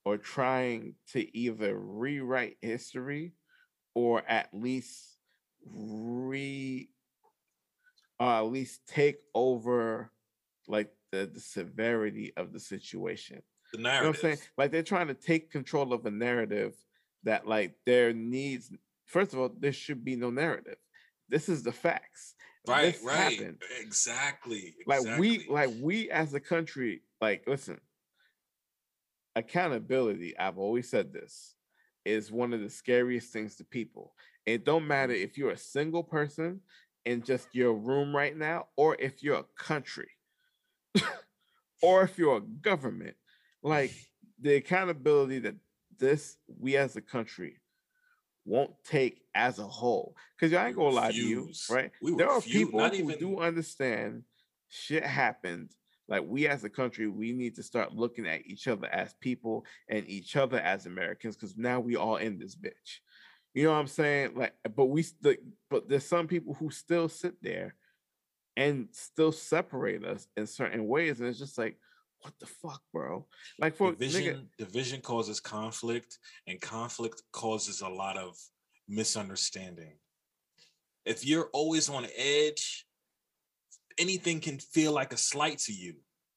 or trying to either rewrite history or at least re or at least take over like the, the severity of the situation. The You know what I'm saying? Like they're trying to take control of a narrative that like there needs first of all, there should be no narrative. This is the facts. right, This right. happened. Exactly. Like we like we as a country, like listen, accountability, I've always said this, is one of the scariest things to people. It don't matter mm. if you're a single person in just your room right now, or if you're a country, or if you're a government. Like the accountability that this we as a country won't take as a whole. Because I ain't gonna lie to you, right? We there are refuse, people who even- do understand shit happened. Like we as a country, we need to start looking at each other as people and each other as Americans, because now we all in this bitch. You know what I'm saying? Like, but we st- but there's some people who still sit there and still separate us in certain ways, and it's just like, what the fuck, bro? Like for division nigga, division causes conflict and conflict causes a lot of misunderstanding if you're always on edge anything can feel like a slight to you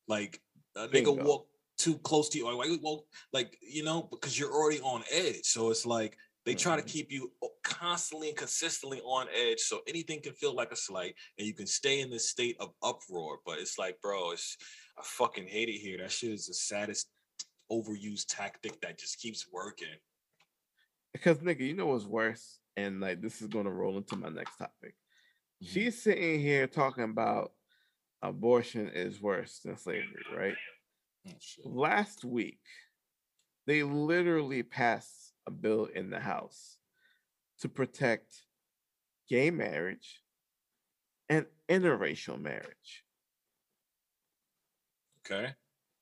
like a Bingo. nigga walk too close to you like, well, like you know because you're already on edge so it's like they try to Mhm. keep you constantly and consistently on edge so anything can feel like a slight and you can stay in this state of uproar but it's like bro it's i fucking hate it here that shit is the saddest overused tactic that just keeps working because nigga, you know what's worse? And like this is gonna roll into my next topic. Mhm. She's sitting here talking about abortion is worse than slavery, right? Oh. Last week, they literally passed a bill in the House to protect gay marriage and interracial marriage. okay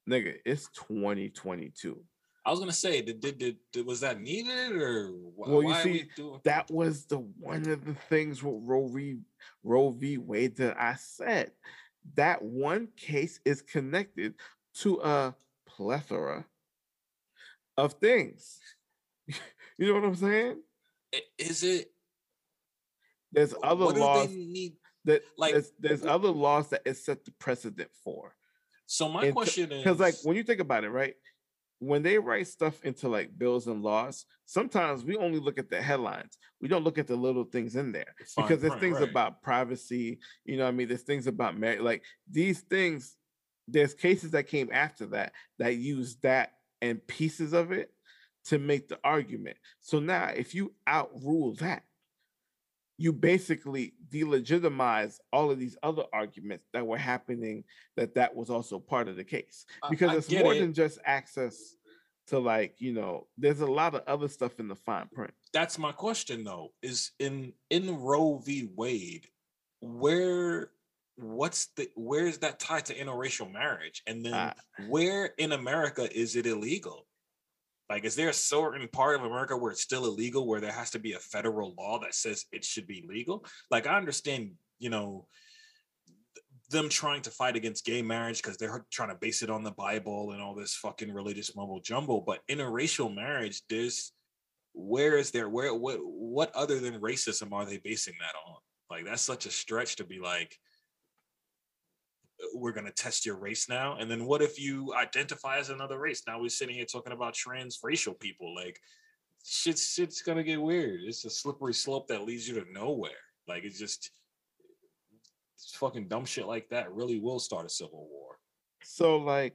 Nigga, it's 2022. I was gonna say did, did, did, did- was that needed or wh- Well, you why we see, doing That was the one of the things with Roe v. Roe v. Wade that I said. That one case is connected to a plethora of things. you know what I'm saying? Is it There's other what laws need that like, there's, there's wh- other laws that it set the precedent for. so my into- question is Because like when you think about it, right? When they write stuff into like bills and laws, sometimes we only look at the headlines. We don't look at the little things in there. the fine because there's things right. about privacy you know what i mean there's things about marriage like these things there's cases that came after that that use that and pieces of it to make the argument so now if you outrule that you basically delegitimize all of these other arguments that were happening that that was also part of the case because I it's more it. than just access to like you know there's a lot of other stuff in the fine print that's my question though is in in roe v wade where what's the where is that tied to interracial marriage and then Ah. where in america is it illegal Like, is there a certain part of America where it's still illegal, where there has to be a federal law that says it should be legal? Like, I understand, you know, them trying to fight against gay marriage because they're trying to base it on the Bible and all this fucking religious mumbo jumbo. But interracial marriage, there's where is there where what what other than racism are they basing that on? Like that's such a stretch to be like, we're going to test your race now. And then what if you identify as another race? Now we're sitting here talking about transracial people. Like shit's shit's gonna get weird. It's a slippery slope that leads you to nowhere. Like it's just it's fucking dumb shit like that really will start a civil war. So like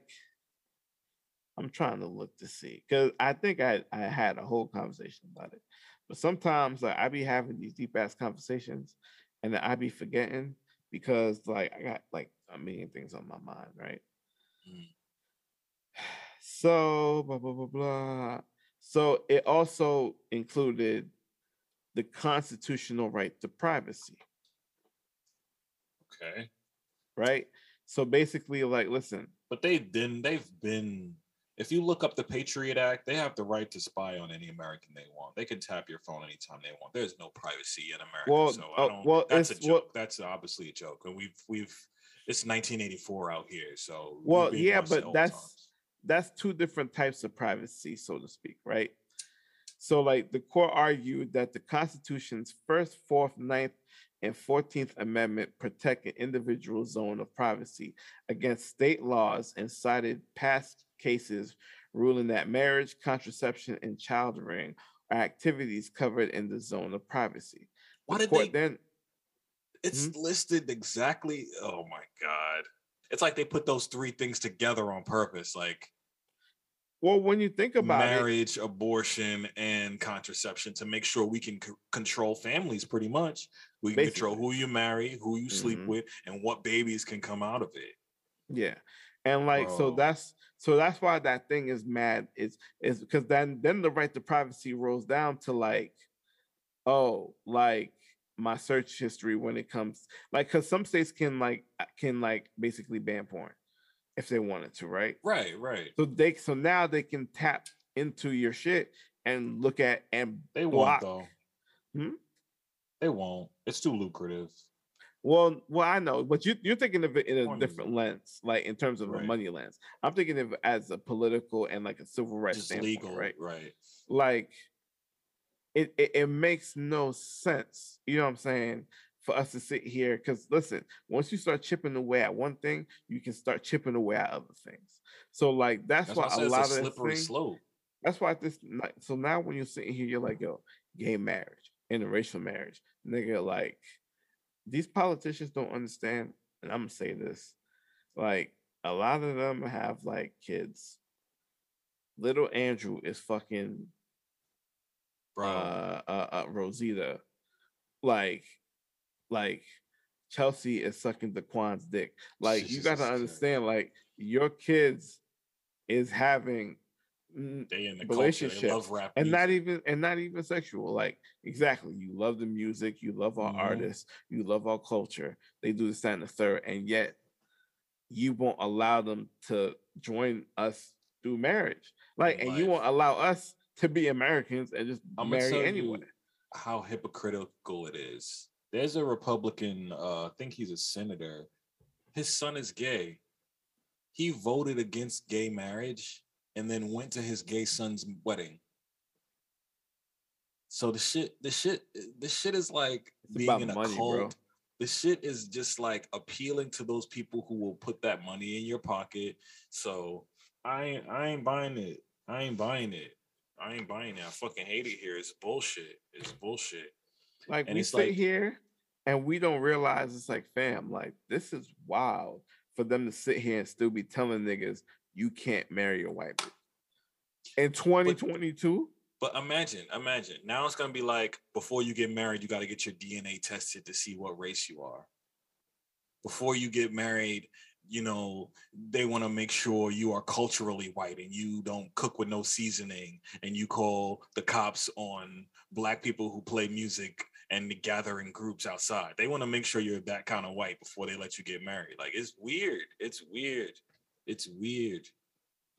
I'm trying to look to see because I think I, I had a whole conversation about it. But sometimes like I be having these deep ass conversations and I be forgetting because like I got like a million things on my mind, right? Mm. So blah blah blah blah. So it also included the constitutional right to privacy. Okay. Right. So basically, like, listen. But they then they've been if you look up the Patriot Act, they have the right to spy on any American they want. They can tap your phone anytime they want. There's no privacy in America. Well, so I uh, don't, well, that's a joke. Well, that's obviously a joke. And we've we've it's 1984 out here. So well, yeah, but that's times. that's two different types of privacy, so to speak, right? So, like the court argued that the Constitution's first, fourth, ninth, and 14th Amendment protect an individual zone of privacy against state laws and cited past cases ruling that marriage, contraception, and child rearing are activities covered in the zone of privacy. Why the did they then? It's hmm? listed exactly. Oh my god! It's like they put those three things together on purpose. Like, well, when you think about marriage, it, abortion, and contraception to make sure we can c- control families, pretty much. We can control who you marry, who you sleep mm-hmm. with, and what babies can come out of it. Yeah, and like Bro. so that's so that's why that thing is mad. Is is because then then the right to privacy rolls down to like, oh, like my search history when it comes like because some states can like uh, can like basically ban porn if they wanted to, right? Right, right. So they so now they can tap into your shit and look at and they block. won't though. Hmm? They won't. It's too lucrative. Well, well, I know, but you you're thinking of it in a different lens, like in terms of right. a money lens. I'm thinking of it as a political and like a civil rights Just legal, right? Right. Like it, it it makes no sense. You know what I'm saying? For us to sit here, because listen, once you start chipping away at one thing, you can start chipping away at other things. So like that's, that's why a lot a of slippery thing, slope. That's why this. So now when you're sitting here, you're like, yo, gay marriage, interracial marriage, nigga, like these politicians don't understand, and I'm gonna say this, like a lot of them have like kids. Little Andrew is fucking. Uh, uh, uh, Rosita, like, like Chelsea is sucking the Daquan's dick. Like, you got to understand, like, your kids is having they in the relationship and not even and not even sexual like exactly. You love the music you love our mm-hmm. artists you love our culture. They do this and the third and yet you won't allow them to join us through marriage. Like and you won't allow us to be americans and just I'm marry anyway how hypocritical it is there's a republican uh i think he's a senator his son is gay he voted against gay marriage and then went to his gay son's wedding. So the shit, the shit, the shit is like it's being in a money, cult. Bro. The shit is just like appealing to those people who will put that money in your pocket. So I ain't, I ain't buying it. I ain't buying it. I ain't buying it. I fucking hate it here. It's bullshit. It's bullshit. Like and we sit like, here and we don't realize it's like, fam, like this is wild for them to sit here and still be telling niggas you can't marry a white bitch. In 2022? But, but imagine, imagine. Now it's gonna be like before you get married, you got to get your DNA tested to see what race you are. Before you get married, you know, they want to make sure you are culturally white and you don't cook with no seasoning and you call the cops on black people who play music and gather in groups outside. They want to make sure you're that kind of white before they let you get married. Like it's weird. It's weird. It's weird.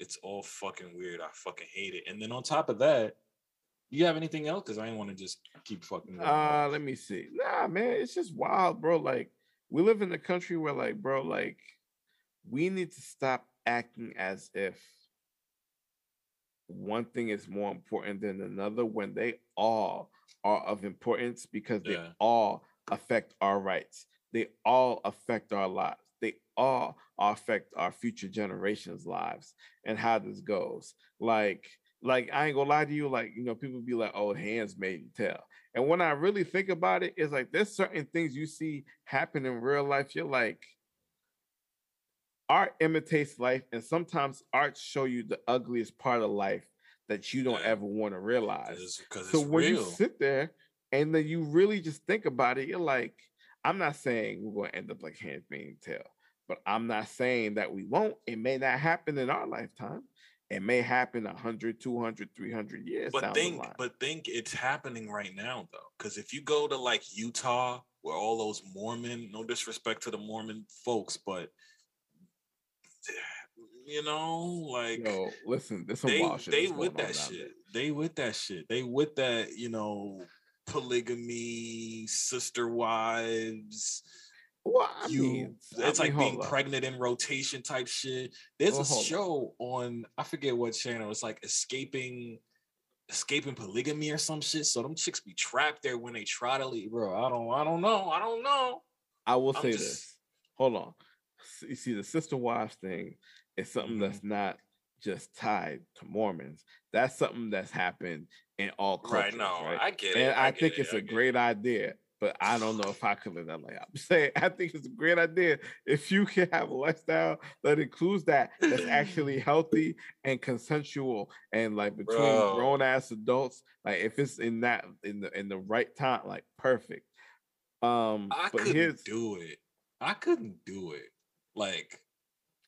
it's all fucking weird. I fucking hate it. And then on top of that, you have anything else? Because I didn't want to just keep fucking. Uh, let me see. Nah, man, it's just wild, bro. Like we live in a country where, like, bro, like we need to stop acting as if one thing is more important than another when they all are of importance because they Yeah. all affect our rights. They all affect our lives. They all affect our future generations' lives and how this goes. Like, like I ain't gonna lie to you, like you know, people be like, oh, hands made you tell. And when I really think about it, it's like there's certain things you see happen in real life. You're like, art imitates life, and sometimes art show you the ugliest part of life that you don't Yeah. ever want to realize. So it's when you sit there and then you really just think about it, you're like, I'm not saying we're going to end up like hands being tail, but I'm not saying that we won't. It may not happen in our lifetime. It may happen 100, 200, 300 years but down think, the line. but think it's happening right now though. Because if you go to like Utah, where all those Mormon, no disrespect to the Mormon folks, but you know, like Yo, listen, there's some they they with that shit. They with that shit. They with that, you know, polygamy, sister wives. Well, I you, mean, I it's mean, like being up. pregnant in rotation type shit. There's Well, a show on I forget what channel. It's like escaping, escaping polygamy or some shit. So them chicks be trapped there when they try to leave, bro. I don't, I don't know, I don't know. I will I'm say just- this. Hold on. You see, the sister wives thing is something Mhm. that's not just tied to Mormons. That's something that's happened in all cultures. Right? No, right? I get it. and I, think it, it's I a great it. idea, but I don't know if I could live that life. I'm saying I think it's a great idea if you can have a lifestyle that includes that that's actually healthy and consensual and like between grown ass adults. Like if it's in that in the in the right time, like perfect. Um, I but couldn't do it. I couldn't do it. Like,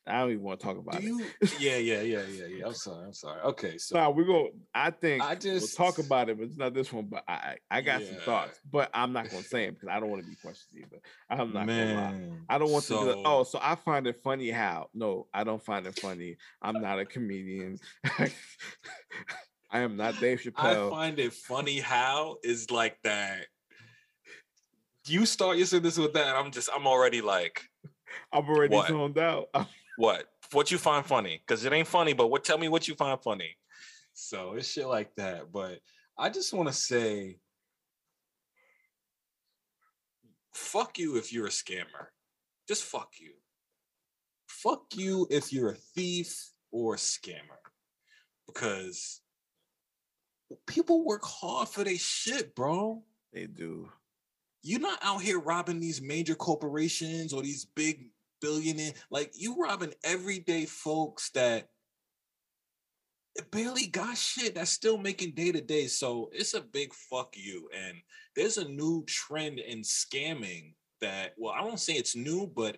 I don't even want to talk about do it. you? Yeah, yeah, yeah, yeah, yeah. I'm sorry. I'm sorry. Okay, so No, we're going. I think I we'll just- talk about it, but it's not this one. But I, I got some thoughts, but I'm not going to say them because I don't want to be questioned either. I'm not going to lie. I don't want to be like, oh, so I find it funny how? No, I don't find it funny. I'm not a comedian. I am not Dave Chappelle. I find it funny how is like that. You start your sentence with that. I'm just, I'm already like, I'm already what? zoned out. what? What you find funny? Because it ain't funny, but what? Tell me what you find funny. So it's shit like that. But I just want to say, fuck you if you're a scammer. Just fuck you. Fuck you if you're a thief or a scammer. Because people work hard for their shit, bro. they do. You're not out here robbing these major corporations or these big billionaire. Like you robbing everyday folks that barely got shit that's still making day to day. So it's a big fuck you. And there's a new trend in scamming that, well, I won't say it's new, but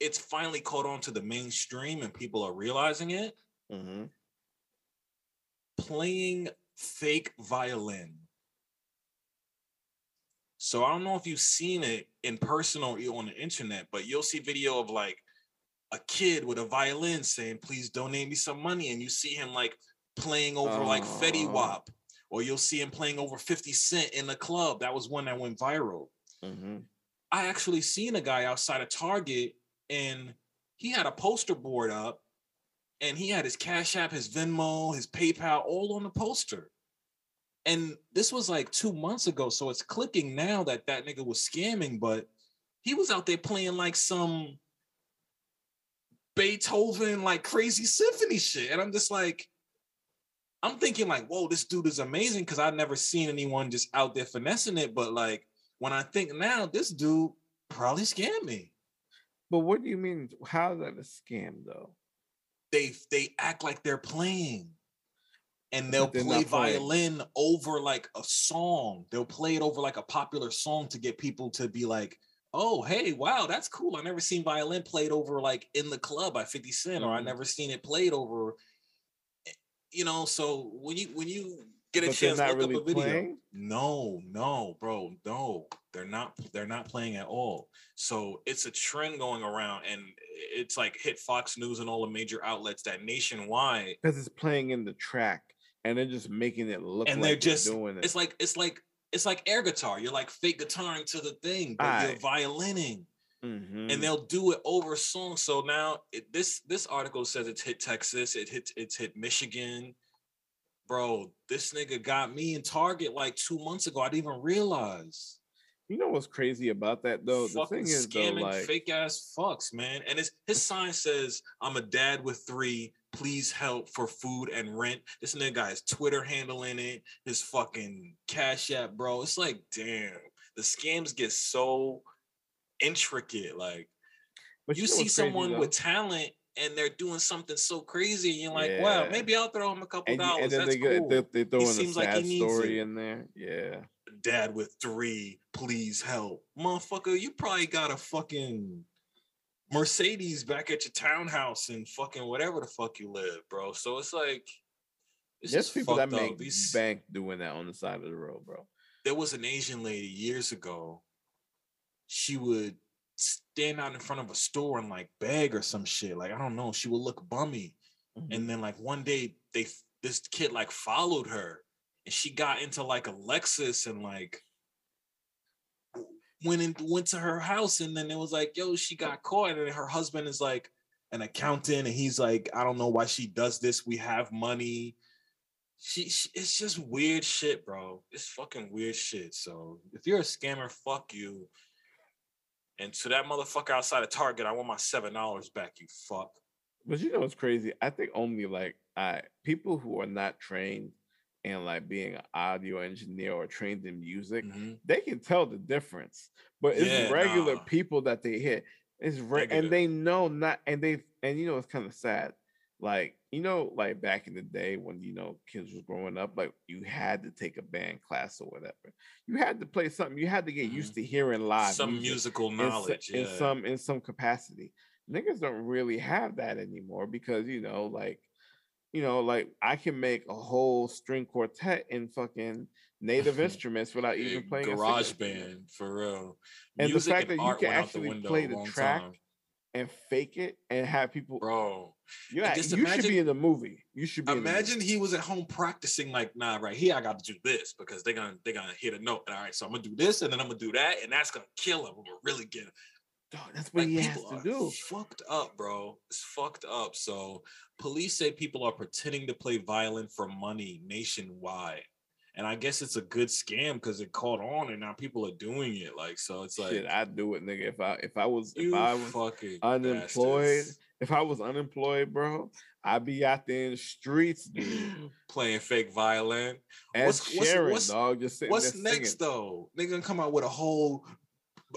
it's finally caught on to the mainstream and people are realizing it. Mhm. Playing fake violin. So I don't know if you've seen it in person or on the internet, but you'll see video of like a kid with a violin saying, "Please donate me some money," and you see him like playing over like Fetty Oh. Wap, or you'll see him playing over Fifty Cent in the club. That was one that went viral. Mhm. I actually seen a guy outside of Target, and he had a poster board up, and he had his Cash App, his Venmo, his PayPal, all on the poster. And this was like two months ago, so it's clicking now that that nigga was scamming, but he was out there playing like some Beethoven, like crazy symphony shit. And I'm just like, I'm thinking like, whoa, this dude is amazing because I've never seen anyone just out there finessing it. But like, when I think now, this dude probably scammed me. But what do you mean? How is that a scam though? They they act like they're playing. And they'll play violin over like a song. They'll play it over like a popular song to get people to be like, oh, hey, wow, that's cool. I never seen violin played over like in the club by 50 Cent, or I Mhm. never seen it played over. eh, You know, so when you when you get a But chance, look really up a video. playing? No, no, bro, no. They're not. They're not playing at all. So it's a trend going around, and it's like hit Fox News and all the major outlets that nationwide, because it's playing in the track and they're just making it look and like they're just. doing it. It's like it's like it's like air guitar. You're like fake guitaring to the thing, but you're violining. Mhm. and they'll do it over songs. So now it, this this article says it's hit Texas, it hit it's hit Michigan. Bro, this nigga got me in Target like two months ago. I didn't even realize. you know what's crazy about that though? The Fucking thing is though, scamming like fake ass fucks, man. And his his sign says, "I'm a dad with three. Please help for food and rent." This nigga got his Twitter handle in it, his fucking Cash App, bro. It's like, damn, the scams get so intricate. Like, but you, know see crazy, someone though? with talent and they're doing something so crazy, and you're like, wow, maybe I'll throw him a couple and, dollars. and then That's they, cool. they, they throw in a seems like he sad story in there. Yeah. Dad with three, please help, motherfucker. You probably got a fucking Mercedes back at your townhouse and fucking whatever the fuck you live, bro. So it's like, it's There's just people that make These- bank doing that on the side of the road, bro. there was an Asian lady years ago. She would stand out in front of a store and like beg or some shit. Like I don't know. She would look bummy. Mm-hmm. And then like one day they this kid like followed her and she got into like a Lexus and like went and went to her house and then it was like, yo, she got caught. And her husband is like an accountant and he's like, I don't know why she does this. We have money. She, she it's just weird shit, bro. It's fucking weird shit. So if you're a scammer, fuck you. And to that motherfucker outside of Target, I want my seven dollars back, you fuck. But you know what's crazy? I think only like I people who are not trained in like being an audio engineer or trained in music, Mhm. they can tell the difference. But it's Yeah, regular nah. people that they hit. It's re- and they know not and they and you know it's kind of sad. Like you know, like back in the day when you know kids was growing up, like you had to take a band class or whatever. You had to play something. You had to get used to hearing live Mm-hmm. Some musical in knowledge. in, yeah. some in some capacity. Niggas don't really have that anymore because you know, like, you know, like I can make a whole string quartet in fucking native instruments without even playing a garage band for real. And the Music fact that you can out the actually play the track time. and fake it and have people, bro. yeah, and you just should be in the movie. You should be. the. Imagine he was at home practicing like, nah, right here I got to do this because they're gonna they're gonna hit a note. All right, so I'm gonna do this and then I'm gonna do that, and that's gonna kill him. I'm gonna really get him. Dog, that's what Like he has to do. fucked up, bro. It's fucked up. So police say people are pretending to play violin for money nationwide. And I guess it's a good scam because it caught on and now people are doing it. Like, so it's like Shit, I'd do it, nigga. If I if I was if I was fucking unemployed, bastards. if I was unemployed, bro, I'd be out there in the streets, dude. playing fake violin. What's- what's- what's- dog, just What's next singing. though? They gonna come out with a whole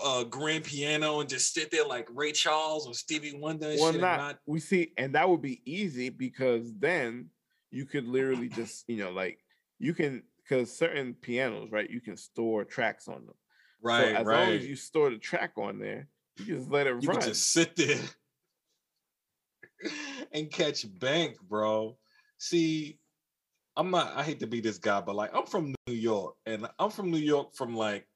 uh grand piano and just sit there like Ray Charles or Stevie Wonder Well, shit. not, not we see, and that would be easy because then you could literally just, you know, like you can because certain pianos, right? You can store tracks on them. right, so as right. long as you store the track on there, you just let it you run. just sit there and catch bank, bro. See, I'm not. I hate to be this guy, but like I'm from New York, and I'm from New York from like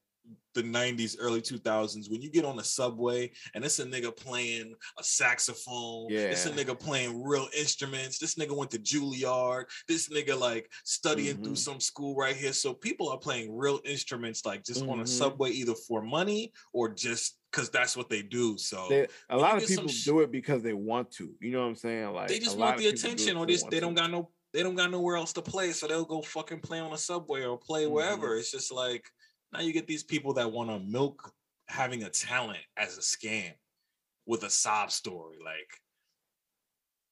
the 90s, early 2000s. When you get on the subway and it's a nigga playing a saxophone, it's a nigga playing real instruments. This nigga went to Juilliard. This nigga like studying through Mhm. some school right here. So people are playing real instruments, like just on a Mhm. subway, either for money or just because that's what they do. So They, a lot of people sh- do it because they want to. You know what I'm saying? Like they just want the people do it attention, or this want they don't got no they don't got nowhere else to play, so they'll go fucking play on a subway or play Mm-hmm. wherever. It's just like now you get these people that want to milk having a talent as a scam with a sob story. Like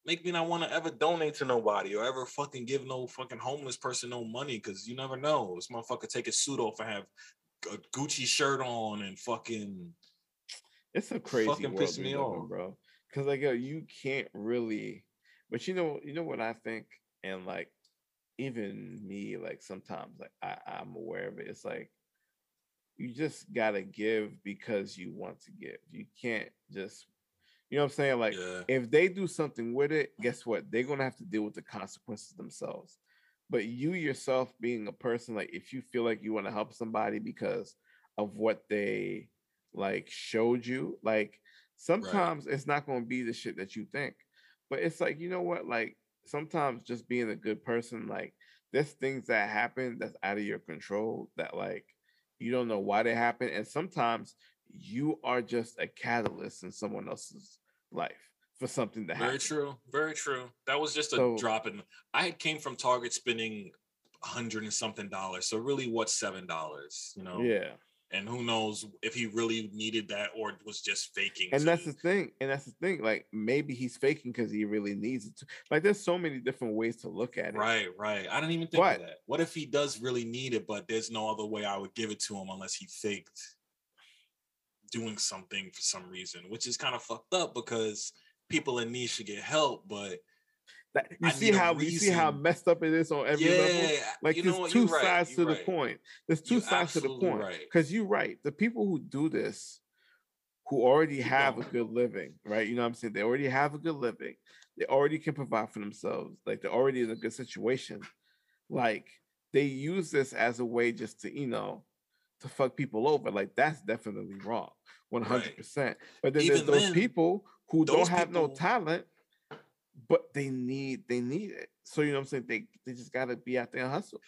make me not want to ever donate to nobody or ever fucking give no fucking homeless person no money because you never know. This motherfucker take a suit off and have a Gucci shirt on and fucking It's a crazy fucking world piss me off. bro. Because like yo, you can't really. But you know, you know what I think, and like even me, like sometimes like I, I'm aware of it. It's like you just gotta give because you want to give. You can't just, you know what I'm saying? Like yeah. if they do something with it, guess what? They're gonna have to deal with the consequences themselves. but you yourself being a person, like if you feel like you want to help somebody because of what they like showed you, like sometimes right. it's not to be the shit that you think. But it's like, you know what? Like sometimes just being a good person, like there's things that happen that's out of your control that like you don't know why they happen. And sometimes you are just a catalyst in someone else's life for something to happen. Very true. Very true. That was just a so, drop in. I had came from Target spending a hundred and something dollars. So really what's seven dollars, you know? Yeah and who knows if he really needed that or was just faking. And that's the thing. And that's the thing. Like maybe he's faking because he really needs it. To. Like there's so many different ways to look at it. Right, right. I didn't even think but, of that. What if he does really need it, but there's no other way I would give it to him unless he faked doing something for some reason, which is kind of fucked up because people in need should get help, but that, you I see how you see how messed up it is on every yeah, level. Like there's know, two sides right, to right. the point. There's 2 you're sides to the point. Because right. you're right. The people who do this, who already have a good living, right? You know what I'm saying? They already have a good living. They already can provide for themselves. Like they're already in a good situation. Like they use this as a way just to, you know, to fuck people over. Like that's definitely wrong. 100%. But then Even there's those then, people who don't have people, no talent but they need they need it. So you know what I'm saying? They they just gotta be out there and hustle.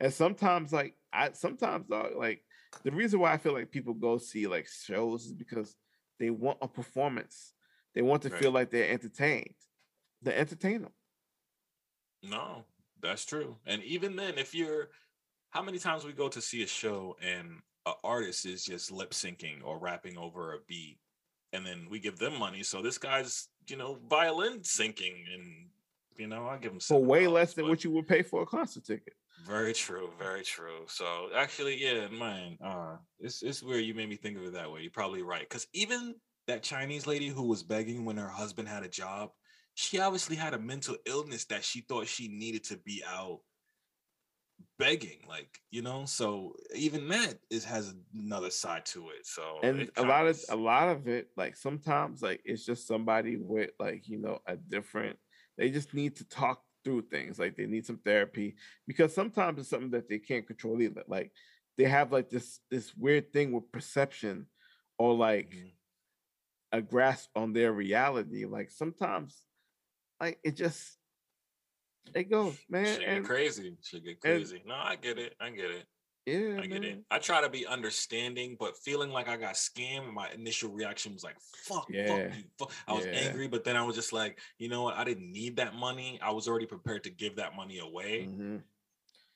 And sometimes like I sometimes dog, like the reason why I feel like people go see like shows is because they want a performance. They want to right. feel like they're entertained. They entertain them. No, that's true. And even then, if you're how many times we go to see a show and an artist is just lip syncing or rapping over a beat and then we give them money. So this guy's, you know, violin syncing, and you know, I give them for way less than what you would pay for a concert ticket. Very true, very true. So actually, yeah, man, uh, it's it's weird. You made me think of it that way. You're probably right, because even that Chinese lady who was begging when her husband had a job, she obviously had a mental illness that she thought she needed to be out begging like you know so even that is has another side to it so and it a lot of a lot of it like sometimes like it's just somebody with like you know a different they just need to talk through things like they need some therapy because sometimes it's something that they can't control either like they have like this this weird thing with perception or like mm-hmm. a grasp on their reality like sometimes like it just it goes, man. And, get crazy. Shit get crazy. And, no, I get it. I get it. Yeah, I get man. it. I try to be understanding, but feeling like I got scammed, my initial reaction was like, "Fuck, yeah. fuck you." Fuck. I was yeah. angry, but then I was just like, you know what? I didn't need that money. I was already prepared to give that money away. Mm-hmm.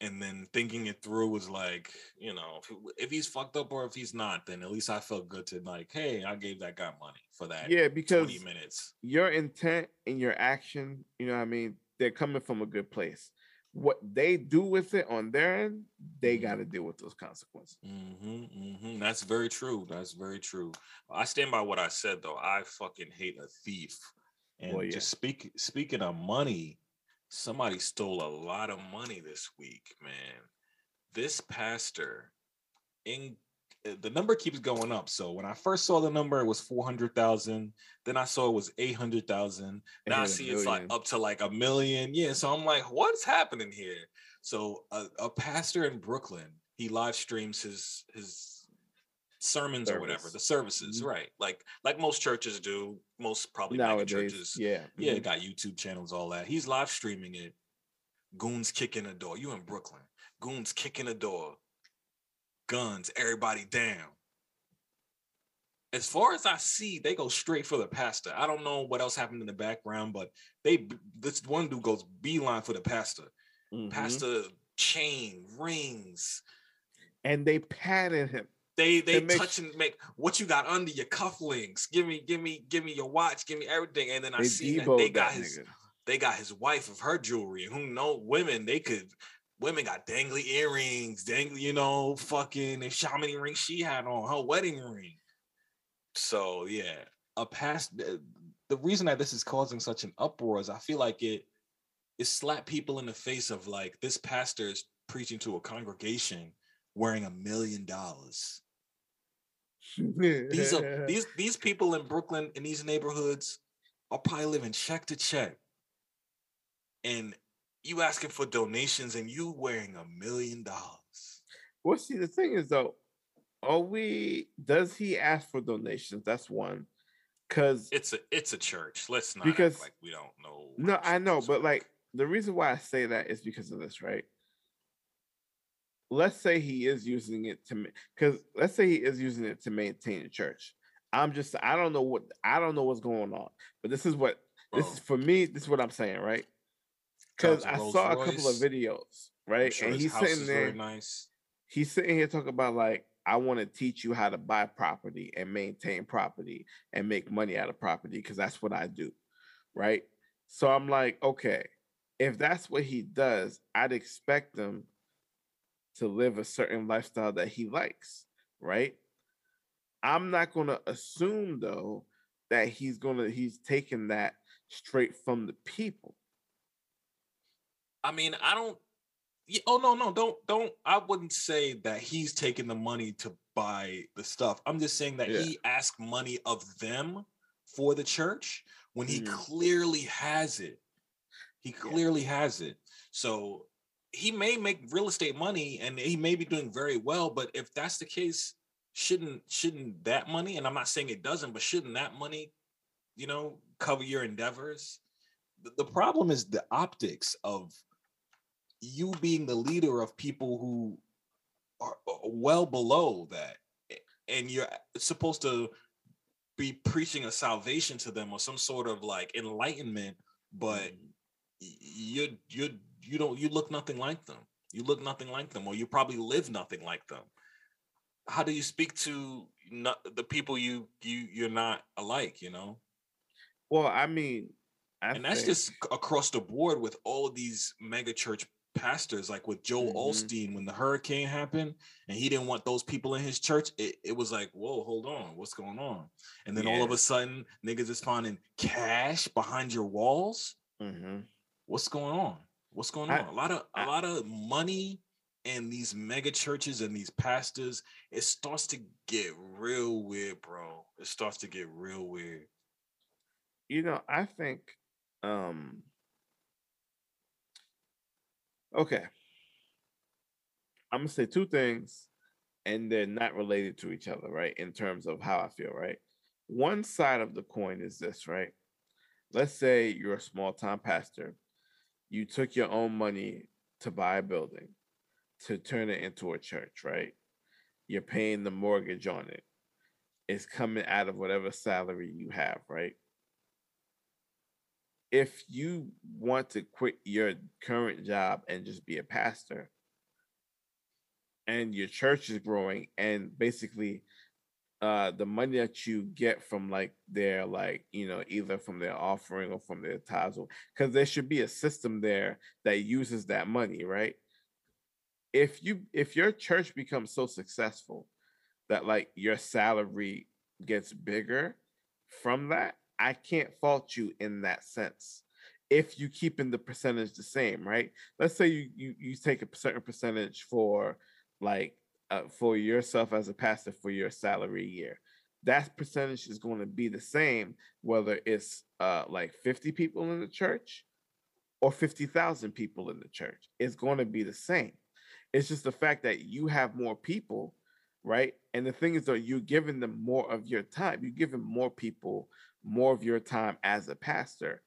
And then thinking it through was like, you know, if, he's fucked up or if he's not, then at least I felt good to like, hey, I gave that guy money for that. Yeah, because minutes. Your intent and your action, you know, what I mean, they're coming from a good place. What they do with it on their end, they mm-hmm. got to deal with those consequences. Mm-hmm, mm-hmm. That's very true. That's very true. I stand by what I said though. I fucking hate a thief. And well, yeah. just speak speaking of money, somebody stole a lot of money this week, man. This pastor in the number keeps going up. So when I first saw the number, it was 400,000. Then I saw it was 800,000. Now I see it's like up to like a million. Yeah. So I'm like, what's happening here? So a, a pastor in Brooklyn, he live streams his, his sermons Service. or whatever, the services, mm-hmm. right? Like, like most churches do, most probably Nowadays, churches. Yeah. Yeah. Mm-hmm. Got YouTube channels, all that. He's live streaming it. Goons kicking a door. You in Brooklyn. Goons kicking a door guns, everybody down. As far as I see, they go straight for the pastor. I don't know what else happened in the background, but they this one dude goes beeline for the pastor. Mm-hmm. Pastor chain, rings. And they patted him. They they touch and make what you got under your cufflinks. Give me, give me, give me your watch, give me everything. And then I see that they got that his nigga. they got his wife of her jewelry. Who know women, they could women got dangly earrings, dangly, you know, fucking if how many rings she had on her wedding ring. So yeah, a past the reason that this is causing such an uproar is I feel like it it slapped people in the face of like this pastor is preaching to a congregation wearing a million dollars. these are these these people in Brooklyn in these neighborhoods are probably living check to check. And you asking for donations and you wearing a million dollars. Well, see, the thing is though, are we? Does he ask for donations? That's one. Because it's a it's a church. Let's not because like we don't know. No, I know, but like the reason why I say that is because of this, right? Let's say he is using it to because let's say he is using it to maintain the church. I'm just I don't know what I don't know what's going on, but this is what Bro. this is for me. This is what I'm saying, right? Because I saw Royce. a couple of videos, right? Sure and he's sitting there. Nice. He's sitting here talking about like I want to teach you how to buy property and maintain property and make money out of property because that's what I do. Right. So I'm like, okay, if that's what he does, I'd expect him to live a certain lifestyle that he likes. Right. I'm not going to assume though that he's going to, he's taking that straight from the people. I mean, I don't oh no, no, don't don't I wouldn't say that he's taking the money to buy the stuff. I'm just saying that yeah. he asked money of them for the church when he mm. clearly has it. He clearly yeah. has it. So he may make real estate money and he may be doing very well, but if that's the case, shouldn't shouldn't that money, and I'm not saying it doesn't, but shouldn't that money, you know, cover your endeavors? The, the problem is the optics of you being the leader of people who are well below that and you're supposed to be preaching a salvation to them or some sort of like enlightenment but mm-hmm. you you you don't you look nothing like them. You look nothing like them or you probably live nothing like them. How do you speak to not the people you you you're not alike you know? Well i mean I and that's just across the board with all of these mega church pastors, like with Joe mm-hmm. When the hurricane happened and he didn't want those people in his church, it, it was like, whoa, hold on, what's going on? And then yeah. all of a sudden, niggas is finding cash behind your walls. Mm-hmm. What's going on? What's going on? I, a lot of I, a lot of money and these mega churches and these pastors, it starts to get real weird, bro. It starts to get real weird. You know, I think um Okay. I'm gonna say two things, and they're not related to each other, right? In terms of how I feel, right? One side of the coin is this, right? Let's say you're a small town pastor. You took your own money to buy a building to turn it into a church, right? You're paying the mortgage on it. It's coming out of whatever salary you have, right? If you want to quit your current job and just be a pastor and your church is growing and basically uh the money that you get from like their like you know either from their offering or from their tithes because there should be a system there that uses that money right? If you if your church becomes so successful that like your salary gets bigger from that I can't fault you in that sense if you keeping the percentage the same, right? Let's say you you, you take a certain percentage for like uh, for yourself as a pastor for your salary year. That percentage is going to be the same whether it's uh like 50 people in the church or 50,000 people in the church. It's going to be the same. It's just the fact that you have more people, right? And the thing is that you're giving them more of your time. You're giving more people more of your time as a pastor.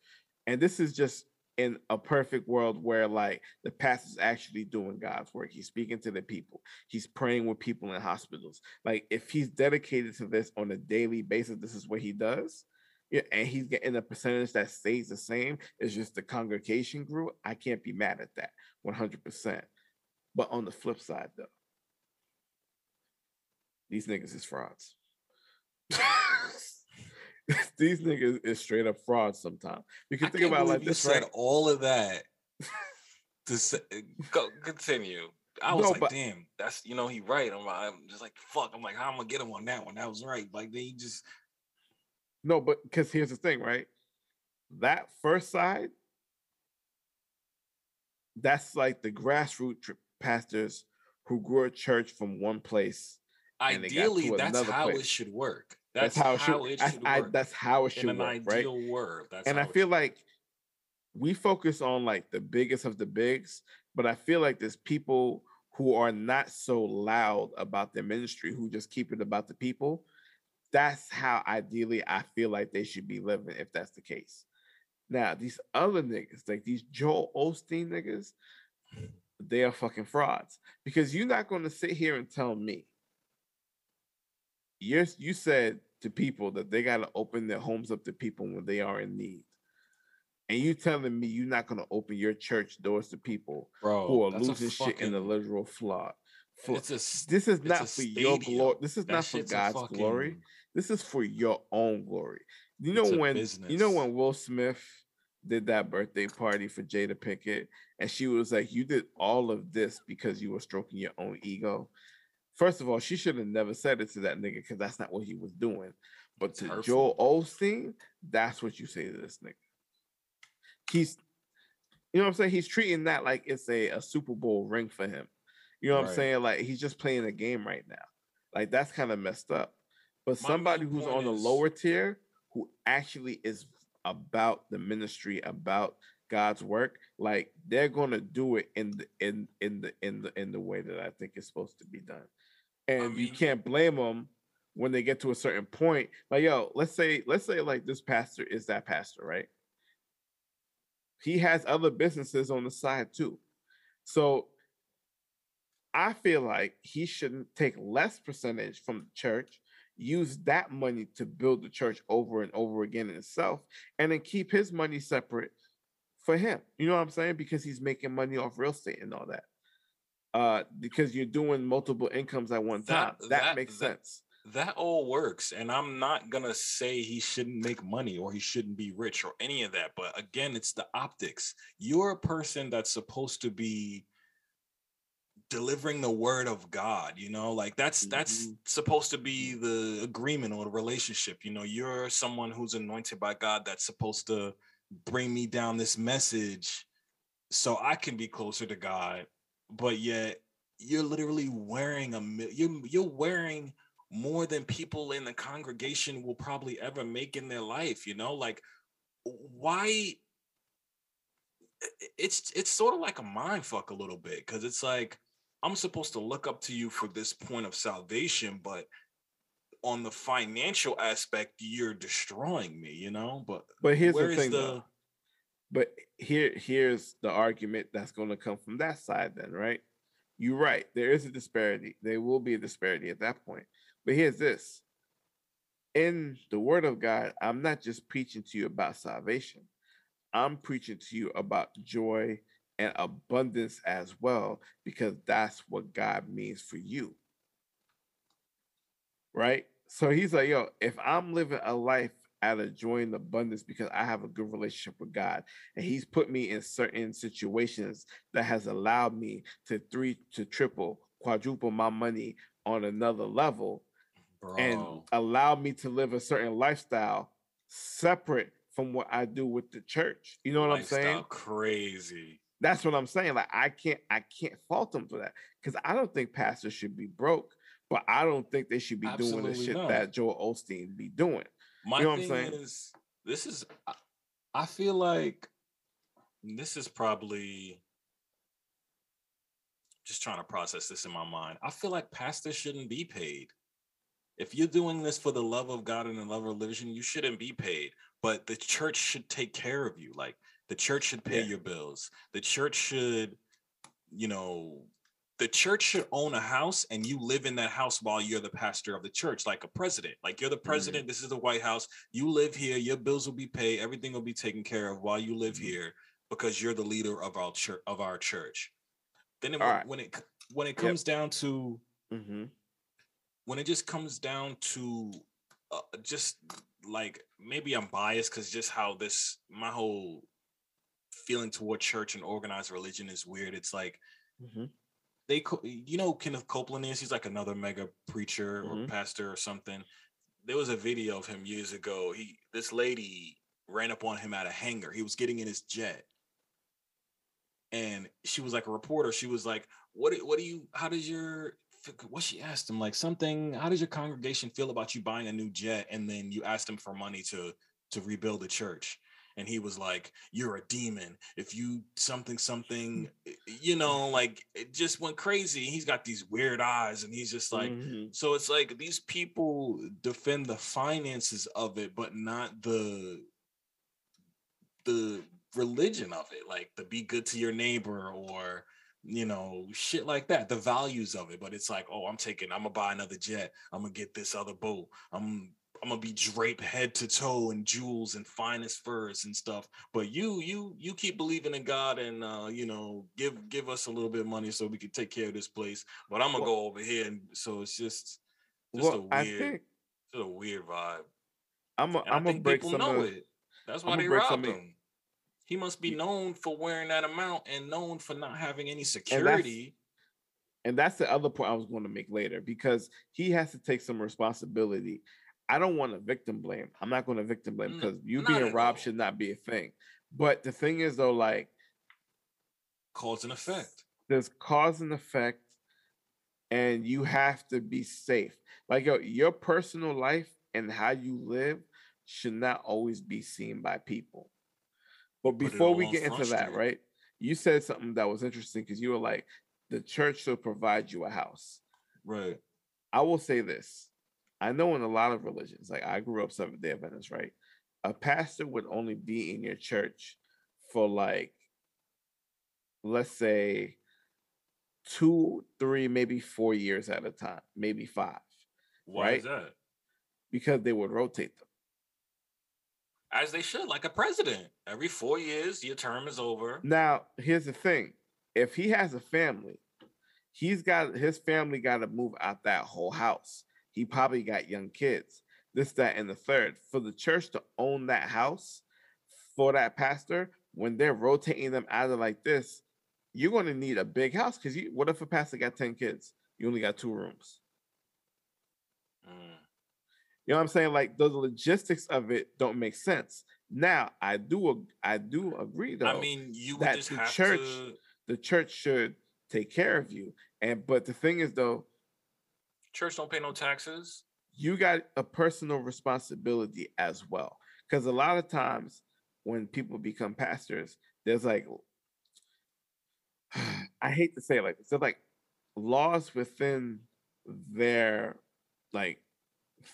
And this is just in a perfect world where like the pastor's actually doing God's work. He's speaking to the people. He's praying with people in hospitals. Like if he's dedicated to this on a daily basis, this is what he does. Yeah, and he's getting a percentage that stays the same. It's just the congregation grew. I can't be mad at that 100%. But on the flip side, though, these niggas is frauds. these niggas is straight up fraud sometimes. You can I think about like this. Said right? all of that to say, eh, go continue. I was no, like, but, damn, that's you know, he right. I'm, I'm just like, fuck. I'm like, how am I gonna get him on that one? That was right. Like then they just no, but because here's the thing, right? That first side, that's like the grassroots pastors who grew a church from one place. Ideally, that's how place. it should work. That's, that's how, how, it should, it should I, I, that's how it should In an work, ideal right? world. That's and I feel like we focus on like the biggest of the bigs, but I feel like there's people who are not so loud about their ministry who just keep it about the people. That's how ideally I feel like they should be living if that's the case. Now, these other niggas, like these Joel Osteen niggas, they are fucking frauds because you're not going to sit here and tell me you you said to people that they got to open their homes up to people when they are in need. And you telling me you're not going to open your church doors to people Bro, who are losing fucking, shit in the literal flood it's a, this is not for your glory this is that not for god's fucking... glory. This is for your own glory. You know when business. you know when will smith did that birthday party for jada pinkett and she was like you did all of this because you were stroking your own ego First of all, she should have never said it to that nigga because that's not what he was doing. But to Hurtful. Joel Osteen, that's what you say to this nigga. He's, you know what I'm saying? He's treating that like it's a, a Super Bowl ring for him. You know what right. I'm saying? Like he's just playing a game right now. Like that's kind of messed up. But My somebody who's on the lower tier who actually is about the ministry, about God's work, like they're gonna do it in the in in the in the in the way that I think it's supposed to be done and I mean, you can't blame them when they get to a certain point. Like, yo, let's say, let's say, like this pastor is that pastor, right? He has other businesses on the side too. So I feel like he shouldn't take less percentage from the church, use that money to build the church over and over again in itself, and then keep his money separate for him. You know what I'm saying? Because he's making money off real estate and all that uh, because you're doing multiple incomes at one time. That, that, that makes that, sense. That all works. And I'm not going to say he shouldn't make money or he shouldn't be rich or any of that. But again, it's the optics. You're a person that's supposed to be delivering the word of God, you know, like that's mm-hmm. that's supposed to be the agreement or the relationship. You know, you're someone who's anointed by God that's supposed to bring me down this message so I can be closer to God but yet you're literally wearing a you're you're wearing more than people in the congregation will probably ever make in their life you know like why it's it's sort of like a mind fuck a little bit because it's like i'm supposed to look up to you for this point of salvation but on the financial aspect you're destroying me you know but but here's the thing the, though. But here, here's the argument that's going to come from that side. Then, right? You're right. There is a disparity. There will be a disparity at that point. But here's this: in the Word of God, I'm not just preaching to you about salvation. I'm preaching to you about joy and abundance as well, because that's what God means for you. Right? So he's like, yo, if I'm living a life out of joy and abundance because I have a good relationship with God. And He's put me in certain situations that has allowed me to three to triple, quadruple my money on another level Bro. and allow me to live a certain lifestyle separate from what I do with the church. You know what lifestyle I'm saying? Crazy. That's what I'm saying. Like I can't I can't fault them for that because I don't think pastors should be broke, but I don't think they should be Absolutely doing the shit not. that Joel Osteen be doing. My you know thing is, this is, I feel like this is probably just trying to process this in my mind. I feel like pastors shouldn't be paid. If you're doing this for the love of God and the love of religion, you shouldn't be paid. But the church should take care of you. Like the church should pay yeah. your bills. The church should, you know, the church should own a house and you live in that house while you're the pastor of the church like a president like you're the mm-hmm. president mm-hmm. this is the white house you live here your bills will be paid everything will be taken care of while you live mm-hmm. here because you're the leader of our church of our church then it, right. when it when it comes yep. down to mm-hmm. when it just comes down to uh, just like maybe i'm biased because just how this my whole feeling toward church and organized religion is weird it's like mm-hmm they you know Kenneth Copeland is he's like another mega preacher mm-hmm. or pastor or something. There was a video of him years ago. He this lady ran up on him at a hangar. He was getting in his jet. And she was like a reporter. She was like, "What? What do you? How does your? What she asked him? Like something. How does your congregation feel about you buying a new jet? And then you asked him for money to to rebuild the church." And he was like, "You're a demon. If you something something, you know, like it just went crazy." He's got these weird eyes, and he's just like, mm-hmm. so it's like these people defend the finances of it, but not the the religion of it, like the be good to your neighbor or you know, shit like that, the values of it. But it's like, oh, I'm taking, I'm gonna buy another jet, I'm gonna get this other boat, I'm I'm gonna be draped head to toe in jewels and finest furs and stuff. But you, you, you keep believing in God and uh, you know, give give us a little bit of money so we can take care of this place. But I'm gonna well, go over here, and so it's just just well, a weird, think, just a weird vibe. I'm a, I'm gonna break some know of, it. That's why they robbed him. He must be known for wearing that amount and known for not having any security. And that's, and that's the other point I was going to make later because he has to take some responsibility. I don't want to victim blame. I'm not going to victim blame because mm, you being robbed should not be a thing. But the thing is, though, like cause and effect. There's cause and effect, and you have to be safe. Like yo, your personal life and how you live should not always be seen by people. But before we get into that, right? You said something that was interesting because you were like, the church should provide you a house. Right. I will say this. I know in a lot of religions, like I grew up Seventh day Adventist, right? A pastor would only be in your church for like, let's say, two, three, maybe four years at a time, maybe five. Why right? is that? Because they would rotate them as they should, like a president. Every four years, your term is over. Now, here's the thing: if he has a family, he's got his family got to move out that whole house. He probably got young kids. This, that, and the third. For the church to own that house for that pastor, when they're rotating them out of like this, you're going to need a big house. Because you, what if a pastor got ten kids? You only got two rooms. Mm. You know what I'm saying? Like the logistics of it don't make sense. Now, I do I do agree though. I mean, you that the church to... the church should take care of you. And but the thing is though, church don't pay no taxes. You got a personal responsibility as well. Because a lot of times when people become pastors, there's like I hate to say it like this, there's like laws within their like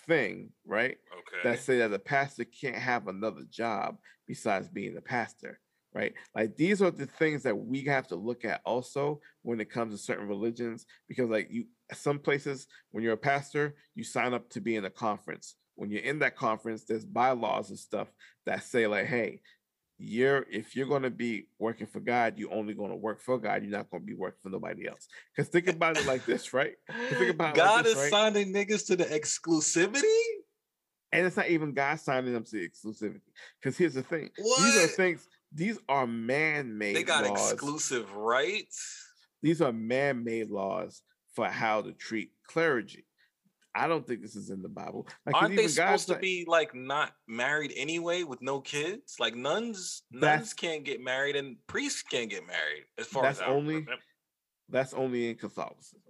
thing, right? Okay. That say that the pastor can't have another job besides being a pastor, right? Like these are the things that we have to look at also when it comes to certain religions, because like you, some places when you're a pastor, you sign up to be in a conference. When you're in that conference, there's bylaws and stuff that say like, hey, you're if you're going to be working for God, you're only going to work for God. You're not going to be working for nobody else. Because think about it like this, right? Think about God like this, is right? signing niggas to the exclusivity, and it's not even God signing them to the exclusivity. Because here's the thing: what? these are things. These are man-made. They got laws. exclusive rights. These are man-made laws for how to treat clergy. I don't think this is in the Bible. Like, Aren't they supposed to be like not married anyway with no kids? Like nuns, nuns can't get married and priests can't get married. As far that's as only that's only in Catholicism.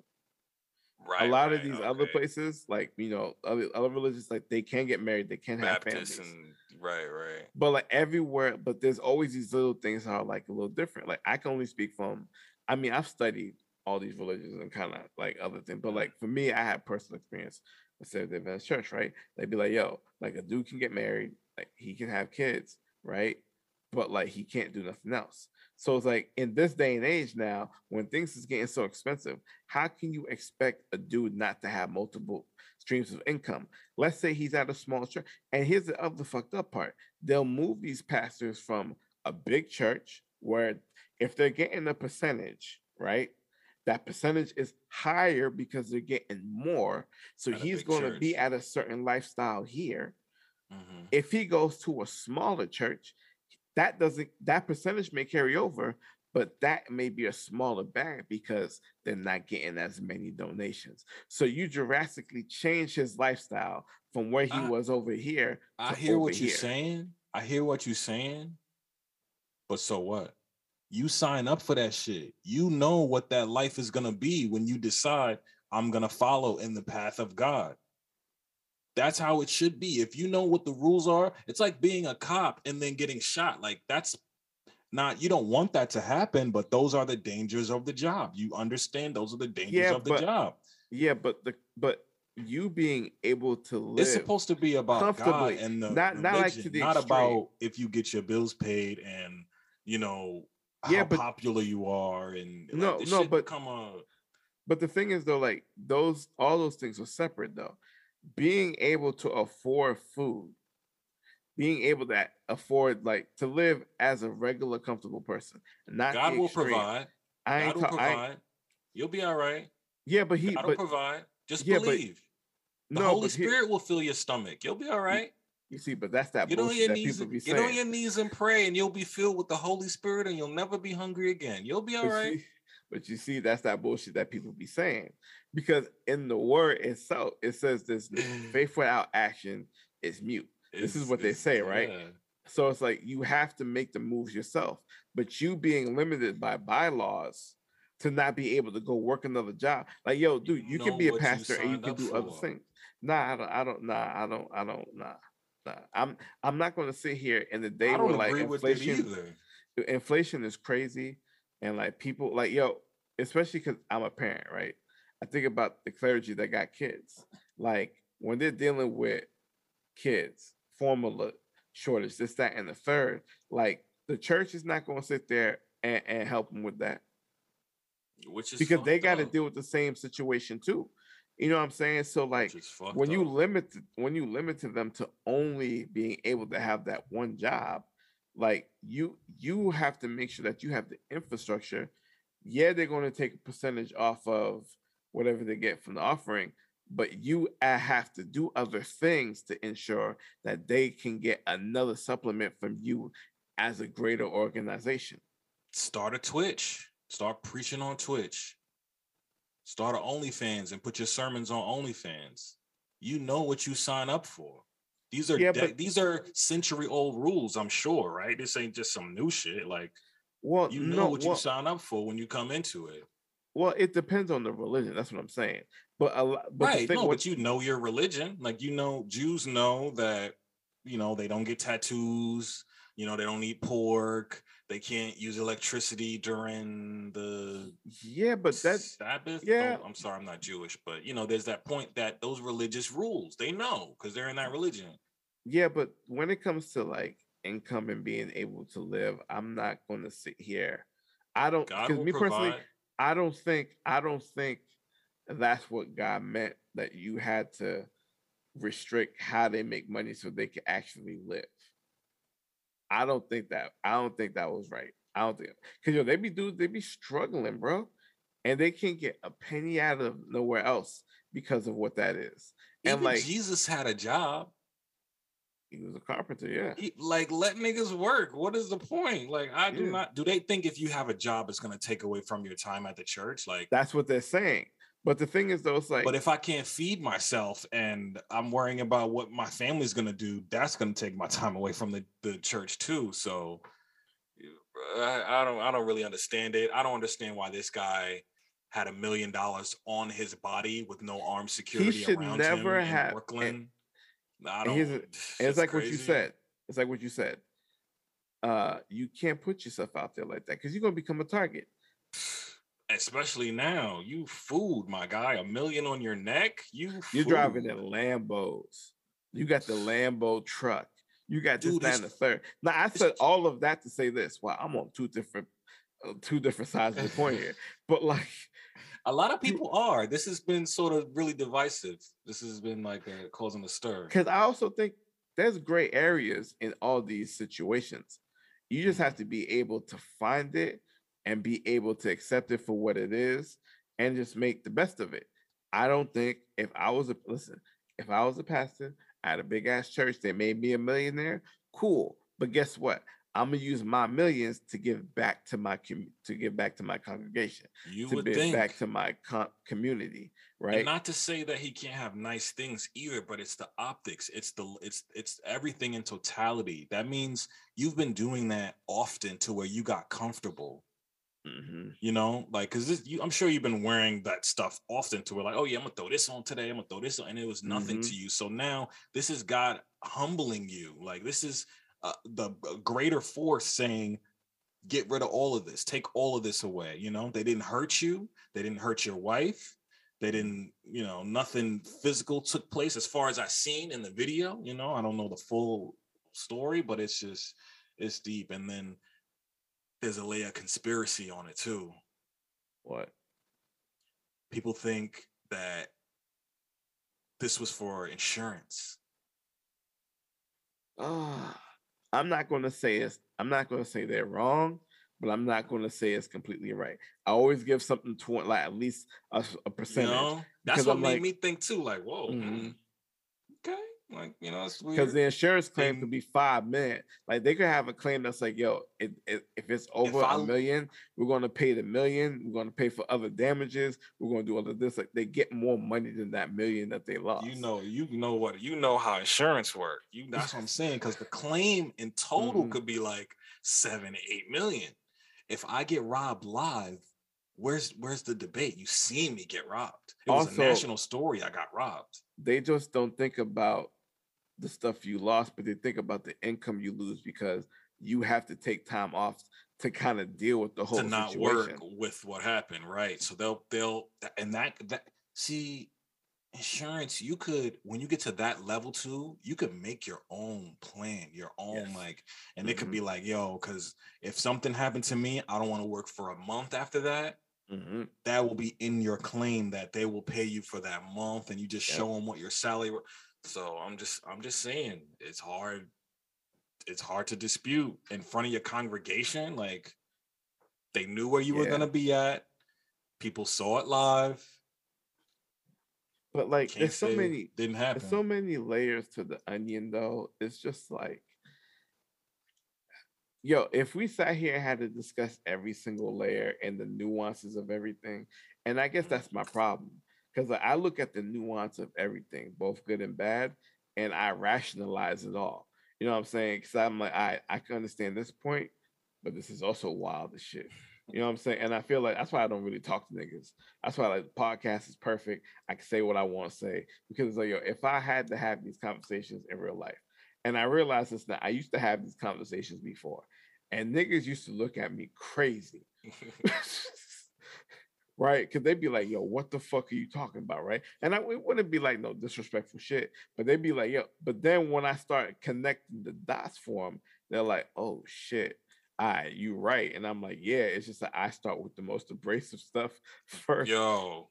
Right. A lot right, of these okay. other places, like you know, other, other religions, like they can get married, they can have families. And, right, right. But like everywhere, but there's always these little things that are like a little different. Like I can only speak from. I mean, I've studied all these religions and kind of like other things. But mm-hmm. like for me, I had personal experience with Seventh Adventist Church, right? They'd be like, yo, like a dude can get married, like he can have kids, right? But like he can't do nothing else. So it's like in this day and age now, when things is getting so expensive, how can you expect a dude not to have multiple streams of income? Let's say he's at a small church. And here's the other fucked up part. They'll move these pastors from a big church where if they're getting a percentage, right? That percentage is higher because they're getting more. So he's going to be at a certain lifestyle here. Mm-hmm. If he goes to a smaller church, that doesn't that percentage may carry over, but that may be a smaller bag because they're not getting as many donations. So you drastically change his lifestyle from where he I, was over here. I hear what you're saying. I hear what you're saying. But so what? You sign up for that shit. You know what that life is gonna be when you decide I'm gonna follow in the path of God. that's how it should be. If you know what the rules are, it's like being a cop and then getting shot. Like that's not you don't want that to happen, but those are the dangers of the job. You understand those are the dangers yeah, of the but, job. Yeah, but the but you being able to live it's supposed to be about God and the not, religion, not like to not about if you get your bills paid and you know how yeah, but, popular you are and no like, no but come on but the thing is though like those all those things are separate though. Being able to afford food being able to afford like to live as a regular comfortable person not god will provide. I god will ta- provide. I, you'll be all right. Yeah but he god will provide. Just yeah, believe. The no, Holy Spirit he, will fill your stomach. You'll be all right. You see, but that's that get on your knees, Get on your knees and pray, and you'll be filled with the Holy Spirit, and you'll never be hungry again. You'll be all but right. See, but you see, that's that bullshit that people be saying. Because in the word itself, it says this faith without action is mute. It's, this is what they say, right? Yeah. So it's like you have to make the moves yourself. But you being limited by bylaws to not be able to go work another job. Like, yo, dude, you, you can be a pastor and you can do for. other things. Nah, I don't, I don't, nah, I don't, I don't, nah. Uh, I'm, I'm not going to sit here in the day where like inflation, inflation is crazy, and like people, like yo, especially because I'm a parent, right? I think about the clergy that got kids. Like when they're dealing with kids, formula shortage, this, that, and the third. Like the church is not going to sit there and, and help them with that which is because they got to deal with the same situation too. You know what I'm saying? So like when you limit when you limited them to only being able to have that one job, like you you have to make sure that you have the infrastructure. Yeah, they're going to take a percentage off of whatever they get from the offering, but you uh, have to do other things to ensure that they can get another supplement from you as a greater organization. Start a Twitch. Start preaching on Twitch. Start an OnlyFans and put your sermons on OnlyFans. You know what you sign up for. These are yeah, de- but, these are century old rules, I'm sure, right? This ain't just some new shit. Like, well, you know no, what well, you sign up for when you come into it. Well, it depends on the religion. That's what I'm saying. But a lot, but right, no, what, but you know your religion. Like you know, Jews know that you know they don't get tattoos. You know, they don't eat pork. They can't use electricity during the yeah, but that Sabbath. Yeah, oh, I'm sorry, I'm not Jewish, but you know, there's that point that those religious rules they know because they're in that religion. Yeah, but when it comes to like income and being able to live, I'm not going to sit here. I don't because me provide. personally, I don't think I don't think that's what God meant that you had to restrict how they make money so they can actually live. I don't think that I don't think that was right. I don't think because yo, they be do they be struggling, bro, and they can't get a penny out of nowhere else because of what that is. And Even like Jesus had a job. He was a carpenter, yeah. He, like let niggas work. What is the point? Like I do yeah. not. Do they think if you have a job, it's gonna take away from your time at the church? Like that's what they're saying. But the thing is, though, it's like. But if I can't feed myself and I'm worrying about what my family's gonna do, that's gonna take my time away from the, the church too. So I, I don't I don't really understand it. I don't understand why this guy had a million dollars on his body with no armed security he should around never him have, in Brooklyn. And, I don't. It's, it's like crazy. what you said. It's like what you said. Uh, you can't put yourself out there like that because you're gonna become a target especially now. You food, my guy. A million on your neck. You you're driving in Lambos. You got the Lambo truck. You got this, Dude, that, and the third. Now I said all of that to say this. Well, I'm on two different, uh, two different sides of the point here. But like, a lot of people are. This has been sort of really divisive. This has been like a, causing a stir. Because I also think there's gray areas in all these situations. You just have mm-hmm. to be able to find it and be able to accept it for what it is and just make the best of it. I don't think if I was a listen, if I was a pastor at a big ass church that made me a millionaire, cool. But guess what? I'm gonna use my millions to give back to my com- to give back to my congregation, you to give think. back to my com- community, right? And not to say that he can't have nice things either, but it's the optics, it's the it's it's everything in totality. That means you've been doing that often to where you got comfortable Mhm. You know, like because this, you, I'm sure you've been wearing that stuff often to where like, oh yeah, I'm gonna throw this on today. I'm gonna throw this on, and it was nothing Mhm. to you. So now this is God humbling you. Like this is uh, the uh, greater force saying, get rid of all of this, take all of this away. You know, they didn't hurt you. They didn't hurt your wife. They didn't, you know, nothing physical took place as far as I seen in the video. You know, I don't know the full story, but it's just it's deep. And then there's a layer of conspiracy on it too. What? People think that this was for insurance. Ah, I'm not going to say it's. I'm not going to say they're wrong, but I'm not going to say it's completely right. I always give something to like at least a, You percentage know, that's what I'm made like- me think too. Like, whoa, Mhm. mm, okay, like you know, it's weird. because the insurance claim could be five million. Like they could have a claim that's like, yo, it, it, if it's over I- a million, we're going to pay the million. We're going to pay for other damages. We're going to do all of this. Like they get more money than that million that they lost. you know, you know what you know how insurance work. You that's what I'm saying. Because the claim in total Mhm. could be like seven, eight million. If I get robbed live, where's where's the debate? You seen me get robbed. It was Also- a national story. I got robbed. they just don't think about the stuff you lost, but they think about the income you lose because you have to take time off to kind of deal with the whole to not situation. work with what happened, right? So they'll they'll and that that see insurance you could when you get to that level too you could make your own plan your own Yes. like and it could be like yo because if something happened to me i don't want to work for a month after that Mhm. that will be in your claim that they will pay you for that month and you just Yep. show them what your salary so i'm just i'm just saying it's hard it's hard to dispute in front of your congregation like they knew where you were going to be at people saw it live. But like, can't there's so many, didn't happen there's so many layers to the onion, though. It's just like, yo, if we sat here and had to discuss every single layer and the nuances of everything, and I guess mm-hmm. that's my problem because I look at the nuance of everything, both good and bad, and I rationalize it all. You know what I'm saying? Because I'm like, I I can understand this point, but this is also wild as shit. You know what I'm saying? And I feel like that's why I don't really talk to niggas. That's why like the podcast is perfect. I can say what I want to say because like yo, if I had to have these conversations in real life, and I realize this now, I used to have these conversations before, and niggas used to look at me crazy. right? Because they'd be like, yo, what the fuck are you talking about? Right. And I it wouldn't be like no disrespectful shit, but they'd be like, yo, but then when I start connecting the dots for them, they're like, oh shit. All right, you right. And I'm like, yeah, it's just that I start with the most abrasive stuff first. yo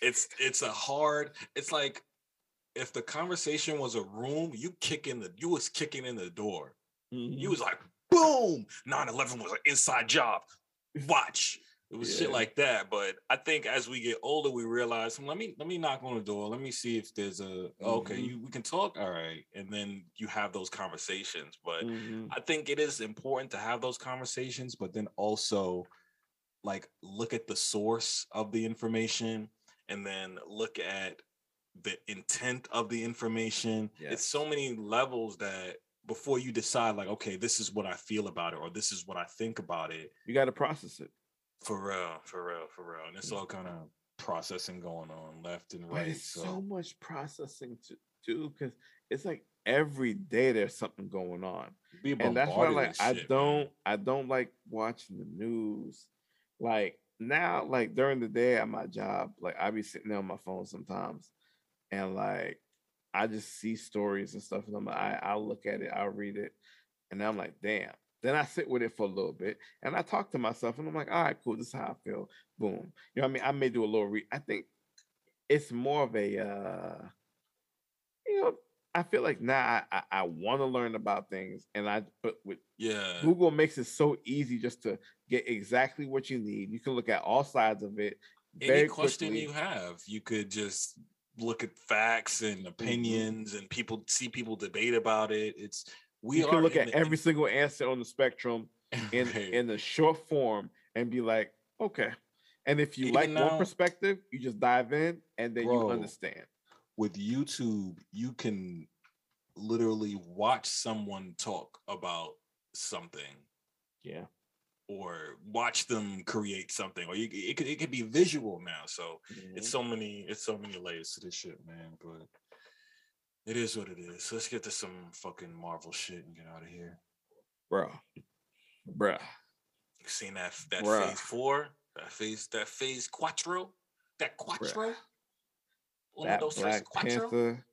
it's it's a hard it's like if the conversation was a room you kick in the you was kicking in the door Mhm. you was like boom 9-11 was an inside job watch it was shit like that but i think as we get older we realize "Hmm, let me let me knock on the door let me see if there's a okay Mhm. you we can talk all right and then you have those conversations but Mhm. I think it is important to have those conversations, but then also like look at the source of the information and then look at the intent of the information. It's so many levels that before you decide, like, okay, this is what I feel about it, or this is what I think about it, You got to process it. For real, for real, for real. And it's all kind of processing going on left and right. But so, So, much processing to do because it's like every day there's something going on. and that's why like I shit, don't I don't like watching the news. Like now, like during the day at my job, like I be sitting there on my phone sometimes, and like I just see stories and stuff, and I'm like, I I'll look at it, I'll read it, and I'm like, damn. Then I sit with it for a little bit, and I talk to myself, and I'm like, all right, cool, this is how I feel. Boom. You know what I mean? I may do a little read. I think it's more of a uh you know I feel like now I, I, I want to learn about things, and I but with Yeah. Google makes it so easy just to get exactly what you need. You can look at all sides of it. any question quickly. you have you could just look at facts and opinions and people see people debate about it it's we you can look at the- every single answer on the spectrum in Right. in the short form and be like, okay. And if you Even like now- one perspective, you just dive in and then you understand. with youtube you can literally watch someone talk about something Yeah. or watch them create something, or you, it could it could be visual now. So Mhm. it's so many it's so many layers to this shit, man. But it is what it is. Let's get to some fucking Marvel shit and get out of here. bro, bruh. You seen that that Bruh. phase four, that phase that phase quattro, that quattro. That dos, tres, Black quattro? Panther.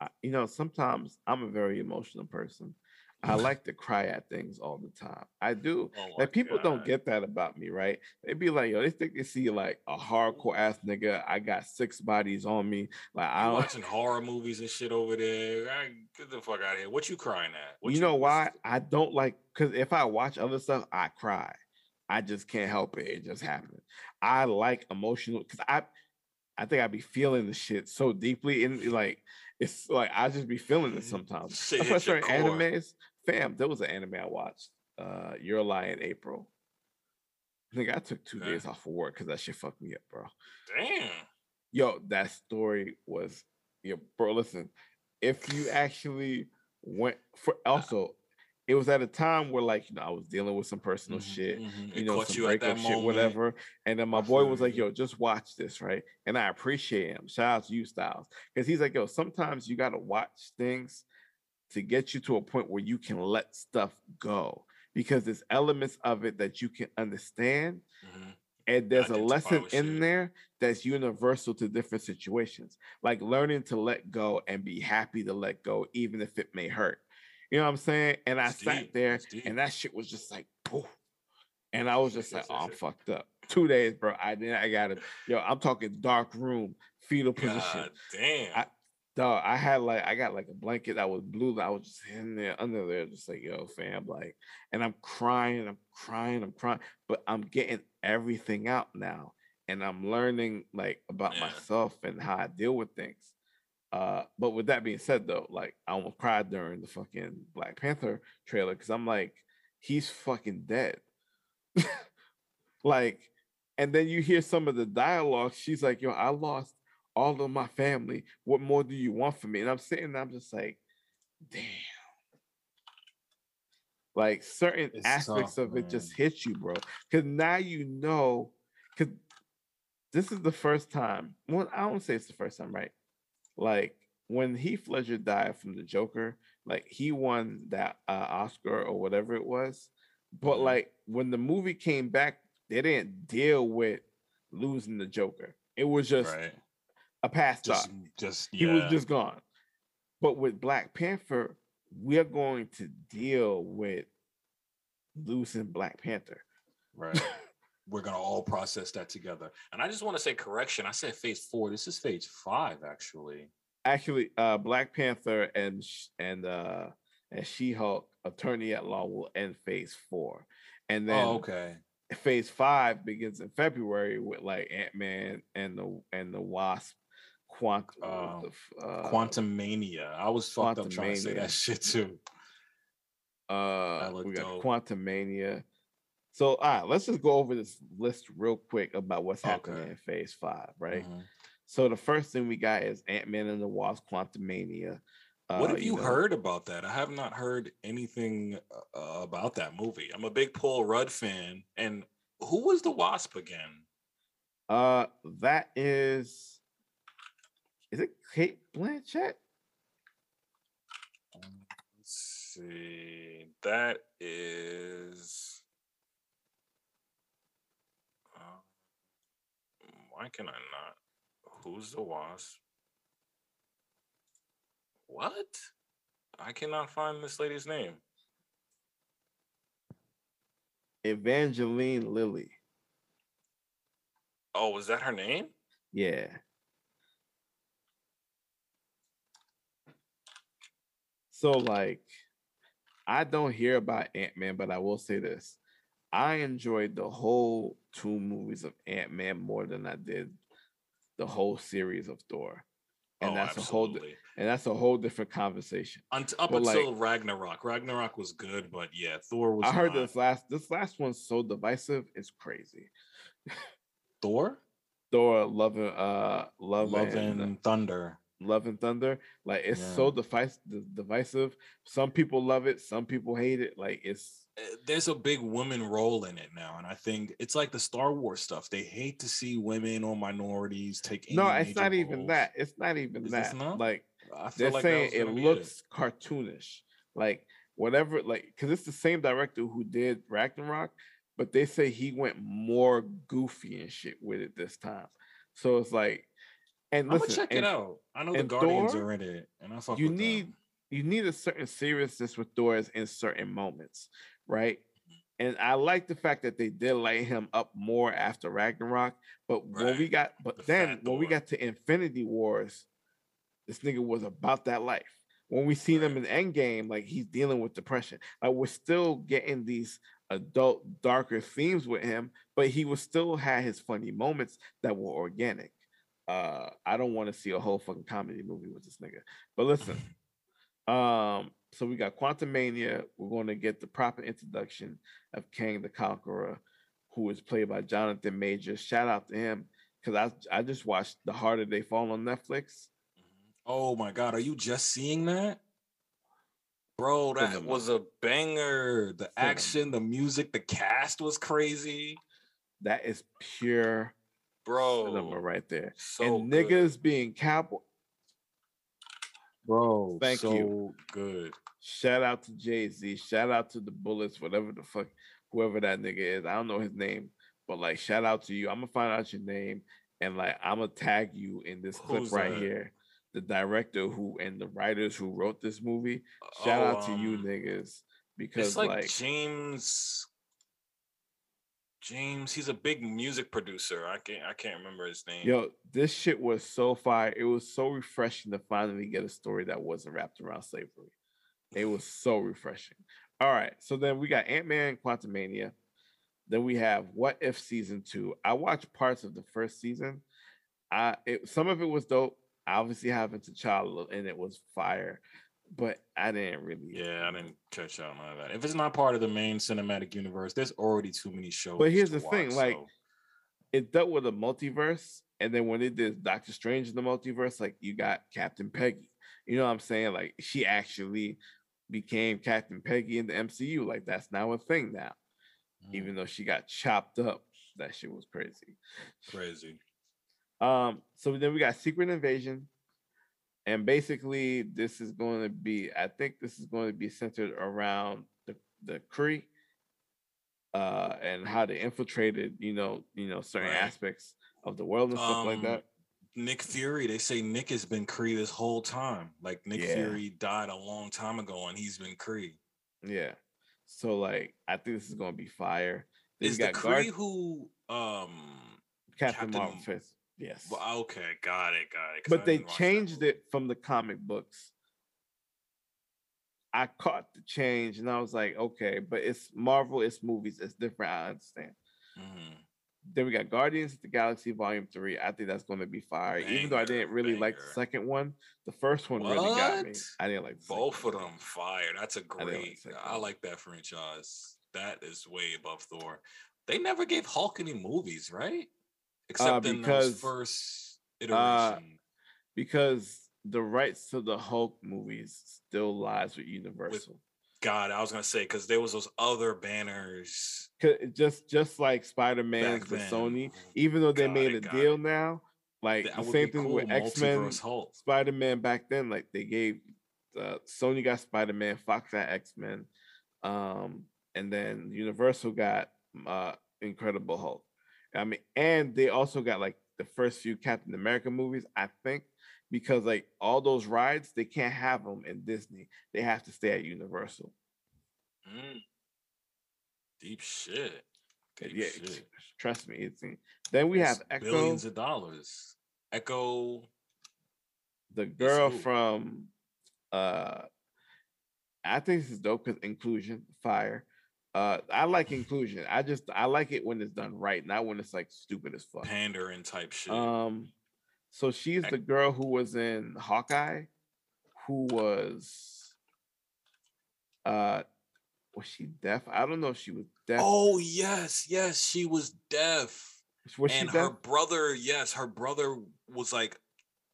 I, you know, sometimes I'm a very emotional person. I like to cry at things all the time. I do. Oh Like people don't get that about me, right? They be like, yo, they think they see like a mm-hmm. hardcore ass nigga. I got six bodies on me. Like I am watching horror movies and shit over there. I, get the fuck out of here. What you crying at? What you know why? I don't like because if I watch other stuff, I cry. I just can't help it. It just happens. I like emotional because I I think I'd be feeling the shit so deeply and like it's like I just be feeling it mm-hmm. sometimes. Shit That's why certain core. animes, fam, there was an anime I watched. Uh Your Lie in April. I think I took two Okay. days off of work because that shit fucked me up, bro. Damn. Yo, that story was yo, bro. Listen, if you actually went for also, it was at a time where like you know I was dealing with some personal Mhm, shit, mhm. you It know, some you breakup shit, moment. whatever. And then my boy was like, "Yo, just watch this, right?" And I appreciate him. Shout out to you, Styles, because he's like, "Yo, sometimes you gotta watch things to get you to a point where you can let stuff go." Because there's elements of it that you can understand, Mhm. and there's a lesson in shit. there that's universal to different situations like learning to let go and be happy to let go even if it may hurt you know what i'm saying and i That's sat there deep. and that shit was just like poof. and i was just like oh i'm fucked up two days bro i didn't i got it yo i'm talking dark room fetal position God damn. I- Dog, I had like I got like a blanket that was blue. that I was just in there under there, just like yo, fam, like, and I'm crying, I'm crying, I'm crying, but I'm getting everything out now, and I'm learning like about Yeah. myself and how I deal with things. Uh, but with that being said, though, like I almost cried during the fucking Black Panther trailer because I'm like, he's fucking dead. like, and then you hear some of the dialogue. She's like, yo, I lost all of my family. What more do you want from me? And I'm sitting there, I'm just like, damn. Like certain It's aspects tough, of it just hit you, bro. Because now you know, because this is the first time. Well, I don't say it's the first time, right? Like when Heath Ledger died from the Joker, like he won that uh, Oscar or whatever it was. But Mhm. like when the movie came back, they didn't deal with losing the Joker. It was just right. A past Just, just He was just gone. But with Black Panther, we're going to deal with losing Black Panther. right. We're gonna all process that together. And I just want to say correction. I said phase four. This is phase five, actually. Actually, uh, Black Panther and and uh, and She Hulk, Attorney at Law, will end Phase Four, and then oh, okay. Phase Five begins in February with like Ant Man and the and the Wasp, Quant, Um, uh, Quantum Mania. I was fucked up trying to say that shit too. Uh, we got. Quantum Mania. So, all right, let's just go over this list real quick about what's happening Okay. in Phase Five, right? Mhm. So the first thing we got is Ant Man and the Wasp, Quantum Mania. What Uh, have you, know, heard about that? I have not heard anything uh, about that movie. I'm a big Paul Rudd fan. And who was the Wasp again? Uh, that is, is it Cate Blanchett? Um, Let's see. That is. Uh, why can I not? Who's the Wasp? What? I cannot find this lady's name. Evangeline Lilly. Oh, was that her name? Yeah. So like, I don't hear about Ant Man, but I will say this: I enjoyed the whole two movies of Ant Man more than I did the whole series of Thor, and oh, that's a whole and that's a whole different conversation. Unt- up but, like- until Ragnarok. Ragnarok was good, but yeah, Thor was. I heard not. this last this last one's so divisive, it's crazy. Thor. Thor, Love uh, Love, Love and, and Thunder. Love and Thunder. Like it's so Yeah. device, divisive. Some people love it, some people hate it. Like it's Uh, There's a big woman role in it now, and I think it's like the Star Wars stuff. They hate to see women or minorities take. no, it's major not even that. It's not even Is that. not? Like I feel they're like saying it gonna be looks cartoonish. Like whatever, like because it's the same director who did Ragnarok, but they say he went more goofy and shit with it this time. So it's like, and I'm listen, gonna check and it out. I know the Guardians Thor, are in it, and I fuck you with them. need you need a certain seriousness with Doors in certain moments, right? And I like the fact that they did light him up more after Ragnarok. But when we got, but The then when we got to Infinity Wars, this nigga was about that life. When we seen him in Endgame, like he's dealing with depression. Like we're still getting these adult, darker themes with him, but he was still had his funny moments that were organic. Uh, I don't want to see a whole fucking comedy movie with this nigga. But listen, um, so we got Quantum Mania. We're going to get the proper introduction of Kang the Conqueror, who is played by Jonathan Major. Shout out to him because I I just watched The Harder They Fall on Netflix. Oh my god, are you just seeing that? Bro, that was a banger. The action, the music, the cast was crazy. That is pure Bro, cinema right there. so and good. niggas being cowboy. bro, Thank so you. good. Shout out to Jay Z. Shout out to the Bullitts, whatever the fuck, whoever that nigga is. I don't know his name, but like, shout out to you. I'm gonna find out your name and like, I'm gonna tag you in this clip right that? here. The director who and the writers who wrote this movie. Shout Oh, out to you um, niggas because It's like, like, James. James, he's a big music producer. I can't I can't remember his name. yo, this shit was so fire. It was so refreshing to finally get a story that wasn't wrapped around slavery. It was so refreshing. All right, so then we got Ant Man Quantumania. Then we have What If season two. I watched parts of the first season. I it, some of it was dope. I obviously having T'Challa and it was fire, but I didn't really. Yeah, I didn't catch out none of that. If it's not part of the main cinematic universe, there's already too many shows. But here's the thing, like, so- it dealt with a multiverse, and then when it did Doctor Strange in the multiverse, like you got Captain Peggy. You know what I'm saying? Like she actually became Captain Peggy in the MCU. Like that's now a thing now. Mm, Even though she got chopped up, that shit was crazy. crazy. Um, so then we got Secret Invasion. And basically, this is going to be, I think this is going to be centered around the, the Kree uh and how they infiltrated, you know, you know, certain Right. aspects of the world and stuff like Um, that. Nick Fury, they say Nick has been Kree this whole time. Like Nick Yeah. Fury died a long time ago and he's been Kree. Yeah. So like I think this is gonna be fire. Then Is the got Kree who um Captain, Captain- Marvel fifth. Yes. well, okay, got it, got it. I but they didn't watch that changed it from the comic books. I caught the change and I was like, okay, but it's Marvel, it's movies, it's different. I understand. Mhm. Then we got Guardians of the Galaxy Volume Three. I think that's going to be fire. Even though I didn't really like the second one, the first one really got me. I didn't like Both of them fire. That's a didn't like great. I like that franchise. That is way above Thor. They never gave Hulk any movies, right? Except in Uh, because, first uh, iteration. because the rights to the Hulk movies still lies with Universal. God, I was gonna say because there was those other banners. just just like Spider Man with. Sony, even though they made a deal it. now, like That the same thing cool, with X Men, Spider Man back then, like they gave uh, Sony got Spider Man, Fox got X Men, um, and then Universal got uh, Incredible Hulk. I mean, and they also got like the first few Captain America movies, I think, because like all those rides, they can't have them in Disney. They have to stay at Universal. Mm. Deep shit. Deep yeah, shit. trust me. It's then we have Echo. billions of dollars. Echo. the girl from uh I think this is dope because inclusion, fire. Uh I like inclusion. I just I like it when it's done right, not when it's like stupid as fuck. pandering type shit. Um so she's the girl who was in Hawkeye, who was uh was she deaf? I don't know if she was deaf. oh yes, yes, she was deaf. was she and her brother, yes, her brother was like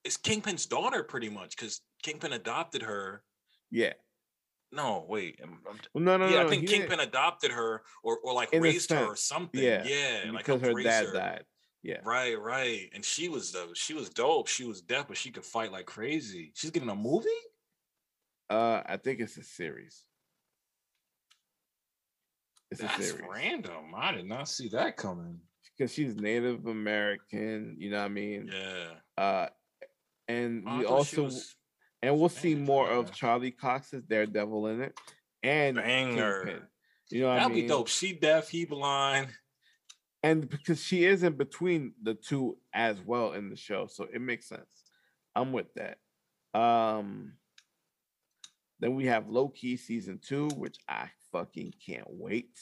it's Kingpin's daughter, pretty much, because Kingpin adopted her. Yeah. No, wait. I'm, I'm- Well, no, no, yeah, no. I think didn't- Kingpin adopted her or or like In raised her or something. yeah, Yeah, because helped her dad her. died. Yeah. Right, right. And she was the she was dope. She was deaf, but she could fight like crazy. She's getting a movie? Uh, I think it's a series. It's a That's series random. I did not see that coming. because she's Native American. You know what I mean? Yeah. Uh, and I we also was and we'll see more of. Charlie Cox's Daredevil in it, and banger. Kingpin. You know That'd I mean? be dope. She deaf, he blind. and because she is in between the two as well in the show, so it makes sense. I'm with that. Um, then we have Loki season two, which I fucking can't wait.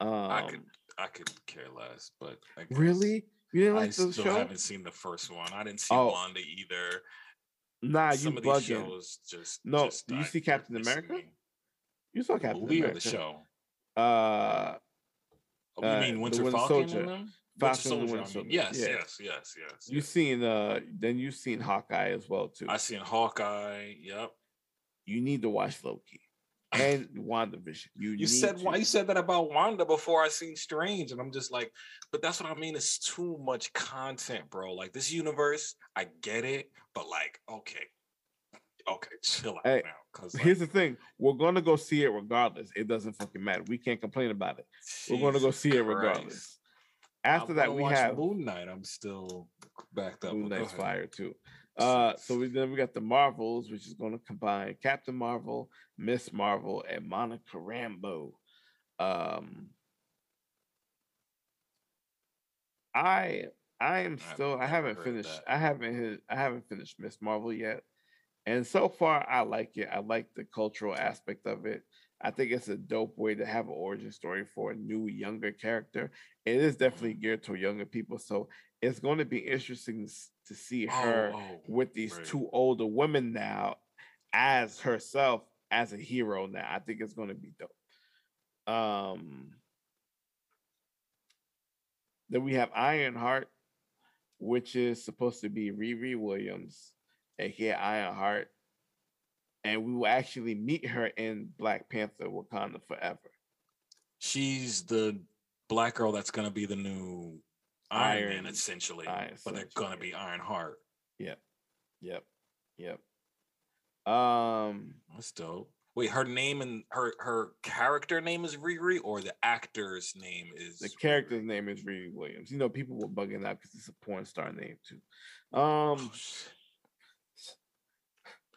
Um, I could I could care less, but I guess really, you didn't I like the still show? haven't seen the first one. I didn't see Oh. Wanda either. Nah, you Some of these bugging. shows just No, just you see Captain America? me. You saw The Captain movie America. or the show? Uh, Oh, you Uh, mean Winter Winter Falcon? Soldier. and them? Winter Falcon Soldier. Winter I mean. Soldier. Yes, Yeah. yes, yes, yes. you yes. seen uh, then you've seen Hawkeye as well too. I seen Hawkeye. Yep. you need to watch Loki and WandaVision. You You said to. why you said that about Wanda before I seen Strange, and I'm just like, but that's what I mean. It's too much content, bro. Like this universe, I get it, but like, okay, okay, chill out Hey, now. Cause Here's the thing: we're gonna go see it regardless. It doesn't fucking matter. We can't complain about it. We're gonna go see it regardless. After I'm that, we have Moon Knight. I'm still backed up. Moon Knight's fire too. Uh, so we then we got the Marvels, which is going to combine Captain Marvel, Miss Marvel, and Monica Rambeau. Um, I I am still I haven't finished. I haven't hit, I haven't finished Miss Marvel yet, and so far I like it. I like the cultural aspect of it. I think it's a dope way to have an origin story for a new younger character. It is definitely geared to younger people, so it's going to be interesting to see her Oh, oh, with these right. two older women now as herself as a hero now. I think it's going to be dope. Um then we have Ironheart, which is supposed to be Riri Williams, aka Ironheart. And we will actually meet her in Black Panther Wakanda Forever. She's the black girl that's gonna be the new Iron, Man, essentially, Iron but they're gonna be Iron Heart. Yep. Yep. Yep. Um That's dope. Wait, her name and her her character name is Riri, or the actor's name is The Riri? character's name is Riri Williams. You know, people were bugging out because it's a porn star name too. Um, Oh.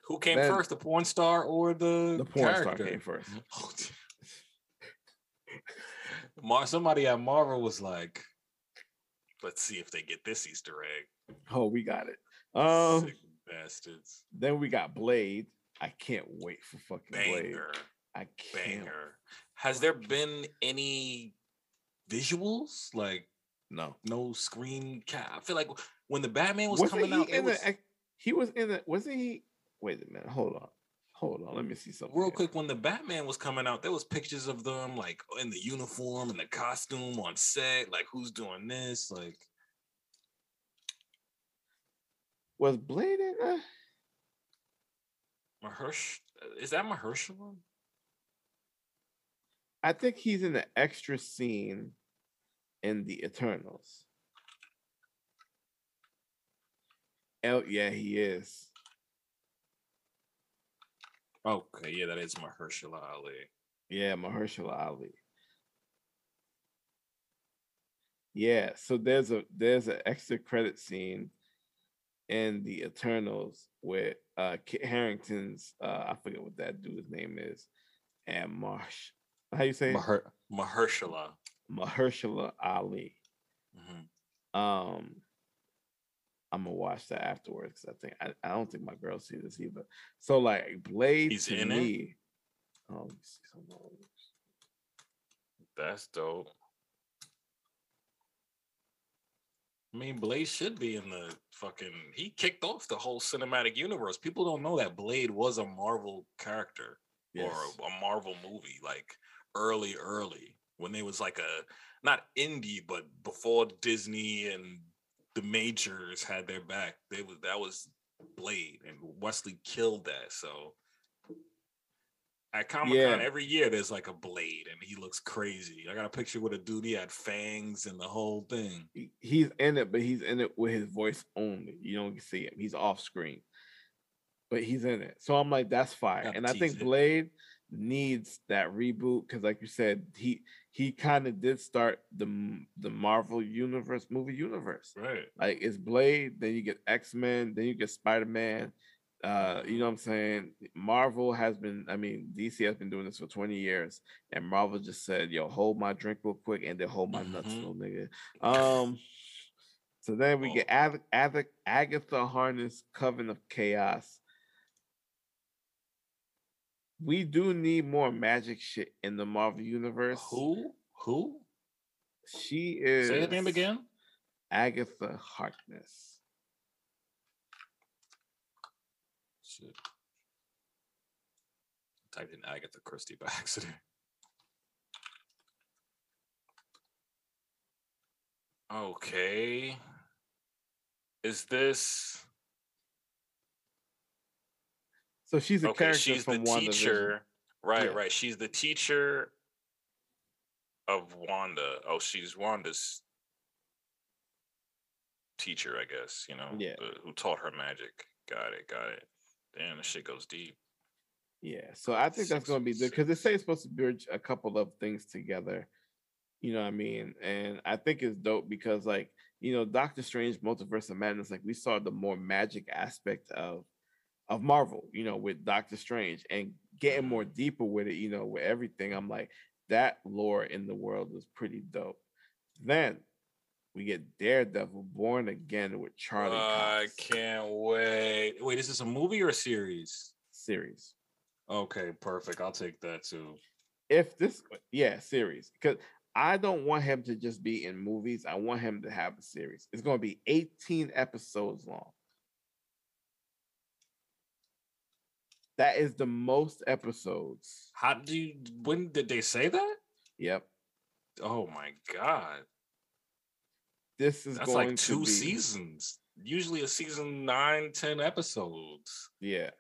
Who came first, the porn star or the the porn character? star came first. Mar- somebody at Marvel was like, "Let's see if they get this Easter egg." Oh, we got it. Um, Sick bastards. then we got Blade. I can't wait for fucking Blade. I can't. banger. Has there been any visuals like No. no screen cap? I feel like when the Batman was Wasn't coming out, was, the? He was in the. Wasn't he? Wait a minute. Hold on. Hold on. Let me see something. real here. quick when the batman was coming out there was pictures of them like in the uniform and the costume on set like who's doing this like Was Blade in? Mahersh is that Mahershala? I think he's in the extra scene in the Eternals. Oh yeah, he is. Okay yeah that is Mahershala Ali Yeah, Mahershala Ali. Yeah, so there's a there's an extra credit scene in the Eternals with uh Kit Harington's uh I forget what that dude's name is, and Marsh. How you say? Maher- Mahershala Mahershala Ali. Mhm. Um, I'm gonna watch that afterwards because I think I, I don't think my girl see this either. So like Blade He's to in it? Oh, me see some more. that's dope I mean, Blade should be in the fucking. He kicked off the whole cinematic universe. People don't know that Blade was a Marvel character. Yes. or a, a Marvel movie, like early, early when they was like a not indie, but before Disney and the majors had their back. They was that was Blade, and Wesley killed that. So at Comic Con Yeah. every year there's like a Blade, and he looks crazy. I got a picture with a dude. He had fangs and the whole thing. He- He's in it, but he's in it with his voice only. You don't see him. He's off screen, but he's in it. So I'm like, that's fire. And I think it. Blade needs that reboot because, like you said, he he kind of did start the the Marvel universe movie universe. Right. Like it's Blade, then you get X Men, then you get Spider Man. Uh, you know what I'm saying? Marvel has been, I mean, DC has been doing this for 20 years, and Marvel just said, "Yo, hold my drink real quick," and then hold my nuts, Mhm. little nigga. Um, so then we Oh. get Ag- Ag- Agatha Harkness, Coven of Chaos. We do need more magic shit in the Marvel universe. Who? Who? She is. Say her name again. Agatha Harkness. Shit. Typed in Agatha Christie by accident. Okay. Is this So she's a okay? character She's the from WandaVision. teacher. Right, Yeah. right. She's the teacher of Wanda. Oh, she's Wanda's teacher, I guess, you know, Yeah. the- who taught her magic. Got it, got it. Damn, this shit goes deep. Yeah, so I think that's going to be good because they say it's supposed to bridge a couple of things together. You know what I mean? And I think it's dope because, like, you know, Doctor Strange, Multiverse of Madness, like we saw the more magic aspect of of Marvel, you know, with Doctor Strange and getting mm-hmm. more deeper with it, you know, with everything. I'm like, that lore in the world was pretty dope. Then we get Daredevil, Born Again with Charlie I Cox can't wait. Wait, is this a movie or a series? series. Okay, perfect. I'll take that too. if this yeah series because i don't want him to just be in movies i want him to have a series it's going to be 18 episodes long that is the most episodes How do you when did they say that? yep Oh my god. this is That's like two be, seasons. Usually a season nine, ten episodes. yeah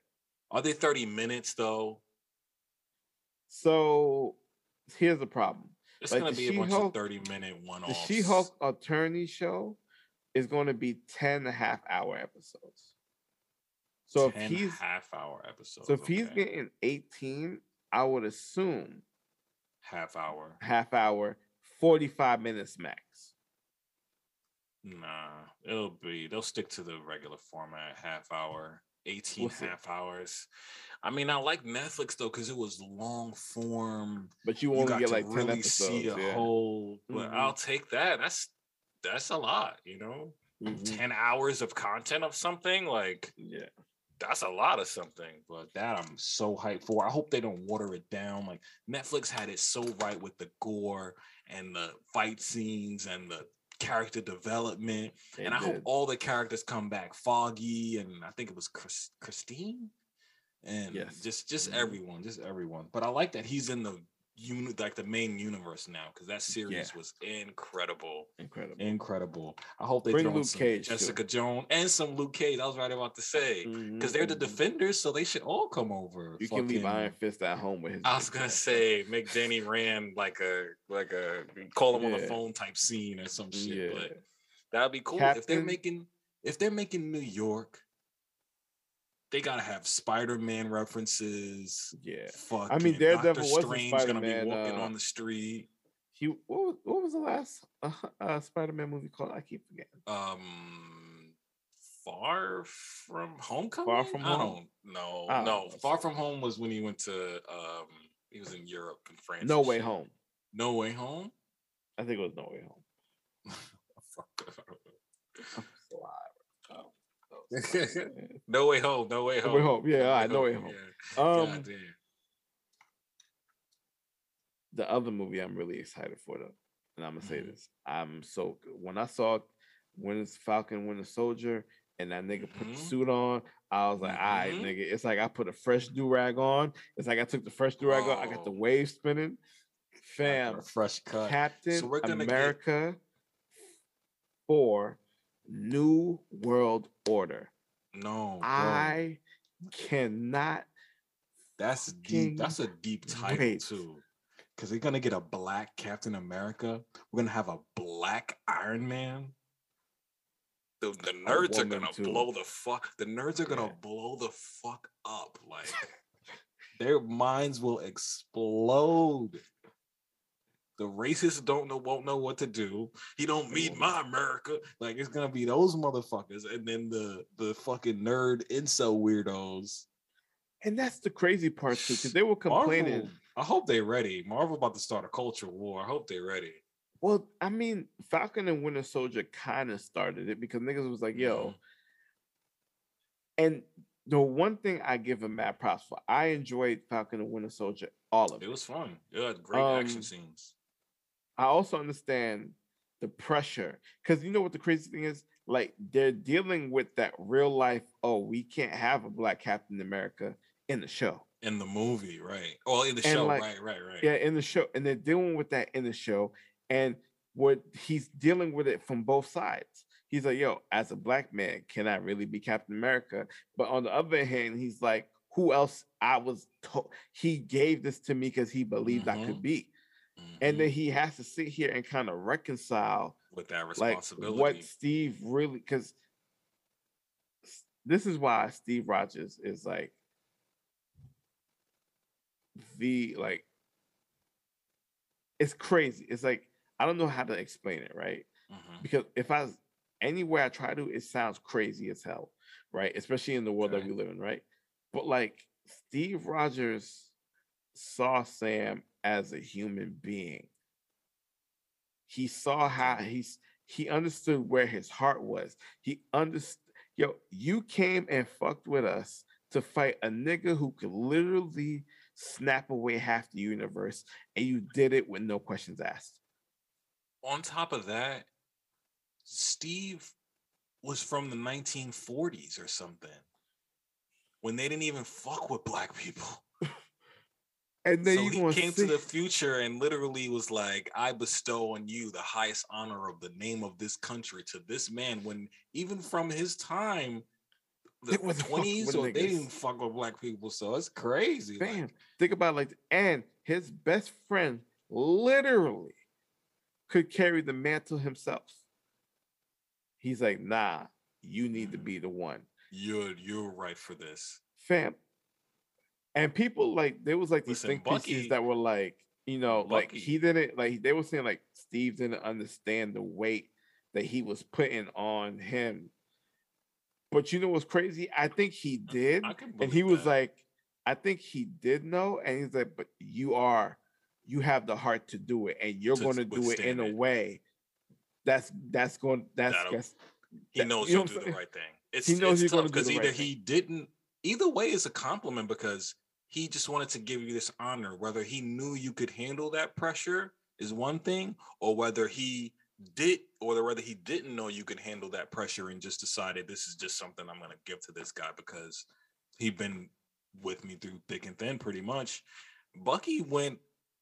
Are they 30 minutes though? so here's the problem It's Like gonna be a bunch of 30 minute one off. the she-hulk attorney show is going to be 10 and a half hour episodes so if he's half hour episode. so if he's getting 18 i would assume half hour. half hour, 45 minutes max. Nah, it'll be they'll stick to the regular format, half hour, 18 We'll half hours. I mean, I like Netflix though, because it was long form. But you You only got get to like 10 really episodes. see a yeah. whole but Mhm. I'll take that. That's that's a lot, you know. Mhm. 10 hours of content of something, like Yeah. That's a lot of something. But that I'm so hyped for. I hope they don't water it down. Like Netflix had it so right with the gore and the fight scenes and the character development. they and I hope all the characters come back. Foggy and I think it was Chris, Christine, and Yes. just just Mhm. everyone, just everyone. But I like that he's in the unit, like the main universe now, because that series Yeah. was incredible, incredible. incredible. I hope they Bring throw Luke some Cage, too. Jessica Jones and some Luke Cage. I was right about to say because Mhm, they're the mhm. defenders, so they should all come over. You can leave Iron Fist at home with his. I was gonna say make Danny Rand like a like a call him on the phone type scene or some shit, Yeah. but that'd be cool if they're making if they're making New York. They gotta have Spider-Man references. Yeah. Fucking I mean Daredevil was Strange gonna be Spider-Man, walking uh, on the street. He what was, what was the last uh, uh, Spider-Man movie called? I keep forgetting. Um, far from homecoming. Far from I Home? don't know. Don't no, far from home was when he went to um. He was in Europe and France. No and Way shit. Home. No way home. I think it was No Way Home. Fuck. I'm so high. Oh, no way home. No way No home. Way Home. Yeah, all right, No Way Home. yeah. Um, God damn. the other movie I'm really excited for though, and I'm gonna say Mhm. this. I'm so when I saw Winter Falcon, Winter Soldier, and that nigga put the Mhm. suit on, I was like, all right, Mhm. nigga. It's like I put a fresh do rag on. It's like I took the fresh do rag on. I got the Oh. wave spinning. Fam, fresh cut. Captain So gonna get- America four New World Order. No, bro. I cannot. That's deep. That's a deep title wait. too. Because they're gonna get a black Captain America. We're gonna have a black Iron Man. The, the nerds are gonna too. blow the fuck. The nerds are gonna Yeah. blow the fuck up. Like their minds will explode. The racists don't know, won't know what to do. He don't won't my America. Like it's gonna be those motherfuckers, and then the the fucking nerd incel weirdos. And that's the crazy part too, because they were complaining. Marvel, I hope they're ready. Marvel about to start a culture war. I hope they're ready. Well, I mean, Falcon and Winter Soldier kind of started it because niggas was like, yo. Mhm. And the one thing I give him mad props for, I enjoyed Falcon and Winter Soldier, all of It it. was fun. Yeah, great Um, action scenes. I also understand the pressure because you know what the crazy thing is? Like they're dealing with that real life. Oh, we can't have a black Captain America in the show. In the movie, right? Well, in the and show, like- right, right, right. Yeah, in the show, and they're dealing with that in the show, and what he's dealing with it from both sides. He's like, "Yo, as a black man, can I really be Captain America?" But on the other hand, he's like, "Who else? I was told he gave this to me because he believed I could Mhm. be." And then he has to sit here and kind of reconcile with that responsibility. like what Steve really because this is why Steve Rogers is like the like it's crazy. It's like I don't know how to explain it, right? Mhm. Because if I anywhere I try to, it sounds crazy as hell, right? Especially in the world that we live in, right? But like Steve Rogers saw Sam as a human being. He saw how mm-hmm. he's he understood where his heart was. He understood, yo, you came and fucked with us to fight a nigga who could literally snap away half the universe, and you did it with no questions asked. On top of that, Steve was from the 1940s or something when they didn't even fuck with black people. And then so he came see, to the future and literally was like, I bestow on you the highest honor of the name of this country to this man. When even from his time, the It wasn't 20s, with or they didn't fuck with black people. So it's crazy. like- think about it like and his best friend literally could carry the mantle himself. He's like, nah, you need to be the one. you're you're right for this. Fam. And people like there was like these Listen, think Bucky- pieces that were like, you know, like he didn't like they were saying like Steve didn't understand the weight that he was putting on him. But you know what's crazy? I think he did. I can and he was that. like, I think he did know, and he's like, but you are, you have the heart to do it, and you're going to do it in withstand a way that's that's going that's, that's he that- knows you know he'll what do the right thing. It's, He knows it's he's tough because either right he didn't. Either way, is a compliment because he just wanted to give you this honor. Whether he knew you could handle that pressure is one thing, or whether he did, or whether he didn't know you could handle that pressure and just decided this is just something I'm going to give to this guy because he been with me through thick and thin, pretty much. Bucky went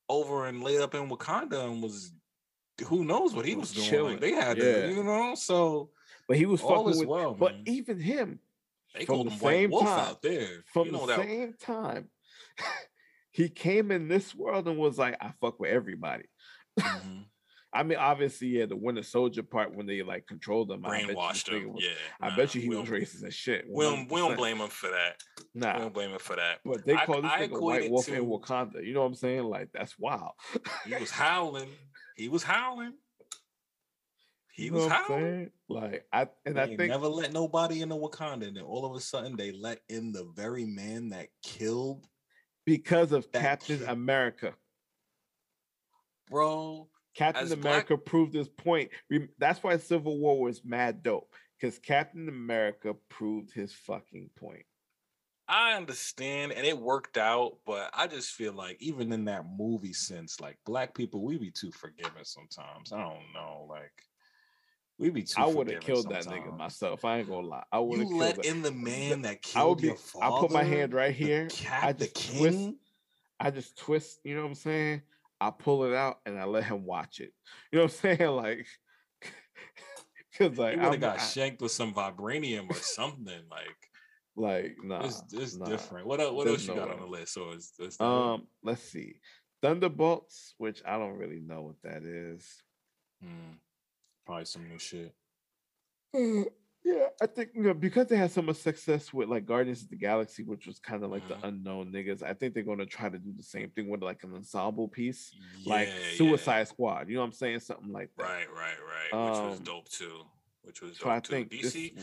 over and laid up in Wakanda and was. Who knows what he was, doing? chilling. Like they had Yeah. to, you know. So but he was all fucking with. well, but man. even him, They from called the same time- out there. from you know the that same time, he came in this world and was like, I fuck with everybody. Mhm. I mean, obviously, yeah, the Winter Soldier part when they like controlled him, I bet you this brainwashed him. was- Yeah, I nah, bet you he was racist as shit. We don't, we don't blame him for that. Nah, We don't blame him for that. but they I- call this I nigga White it Wolf in Wakanda. You know what I'm saying? Like that's wild. He was howling. He was howling. He You was know what I'm howling. Like I and They I think never let nobody in the Wakanda, and then all of a sudden they let in the very man that killed, because of Captain America, bro. Captain as Black- America proved his point. That's why Civil War was mad dope because Captain America proved his fucking point. I understand, and it worked out, but I just feel like even in that movie sense, like black people, we be too forgiving sometimes. I don't know, like we be. I would have killed that nigga myself. I ain't gonna lie. I would have You killed let that. in the man that I would killed be. your father. I'll put my hand right here. Cap, I the just twist. I just twist. You know what I'm saying? I pull it out and I let him watch it. You know what I'm saying? Like Cause like I'm- got I- shanked with some vibranium or something. Like like nah, it's, it's nah. different. What else? What There's else you no got way. on the list? Or it's, this Um, let's see. Thunderbolts, which I don't really know what that is. Hmm. Probably some new shit. yeah, I think you know because they had so much success with like Guardians of the Galaxy, which was kind of like the unknown niggas. I think they're gonna try to do the same thing with like an ensemble piece, like Yeah, yeah. Suicide Squad. You know what I'm saying? Something like that. Right, right, right. Which was Um, dope too. Which was So I too. think this, DC,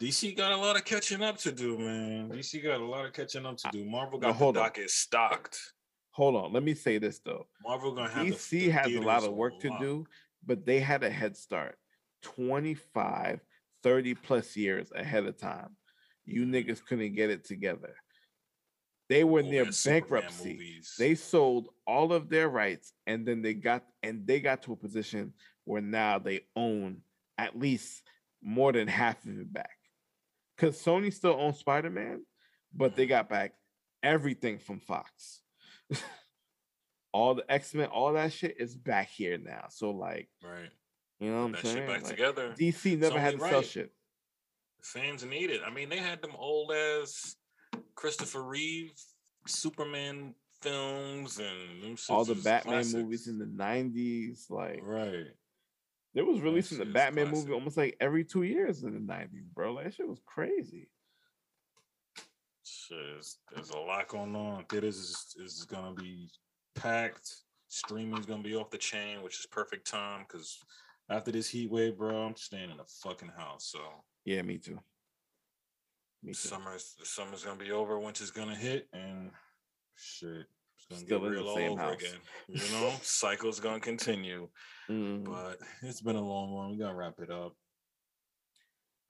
DC got a lot of catching up to do, man. DC got a lot of catching up to do. Marvel got the hold on. docket stocked. hold on, let me say this though. Marvel gonna have DC the has a lot of work to on do, but they had a head start 25, 30 plus years ahead of time. You niggas couldn't get it together. They were near bankruptcy. They sold all of their rights and then they got and they got to a position where now they own at least more than half of it back. Because Sony still owns Spider-Man, but they Mhm. got back everything from Fox. all the X-Men, all that shit is back here now. So like, right. you know what I'm That saying? shit back Like, together. DC never had Sony to sell right. shit. Fans need it. I mean, they had them old ass Christopher Reeve Superman films and All the Batman movies in the 90s, like right. There was releasing the Batman classic. movie almost like every two years in the nineties, bro. Like that shit was crazy. Shit, there's, there's a lot going on. Theaters is, is gonna be packed. Streaming's gonna be off the chain, which is perfect time because after this heat wave, bro, I'm staying in the fucking house. So Yeah, me too. Me too. summer's the summer's gonna be over, winter's gonna hit, and shit, it's gonna Still get the real all same over house. again. You know, cycle's gonna continue. Mhm. But it's been a long one. We gotta wrap it up.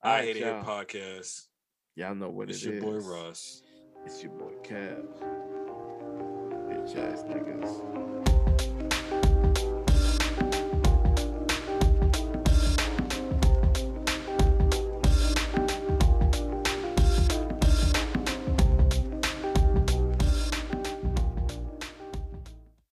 All I right, hate it podcast. Y'all know what It's it your boy. Russ. It's your boy Kev. Ass niggas.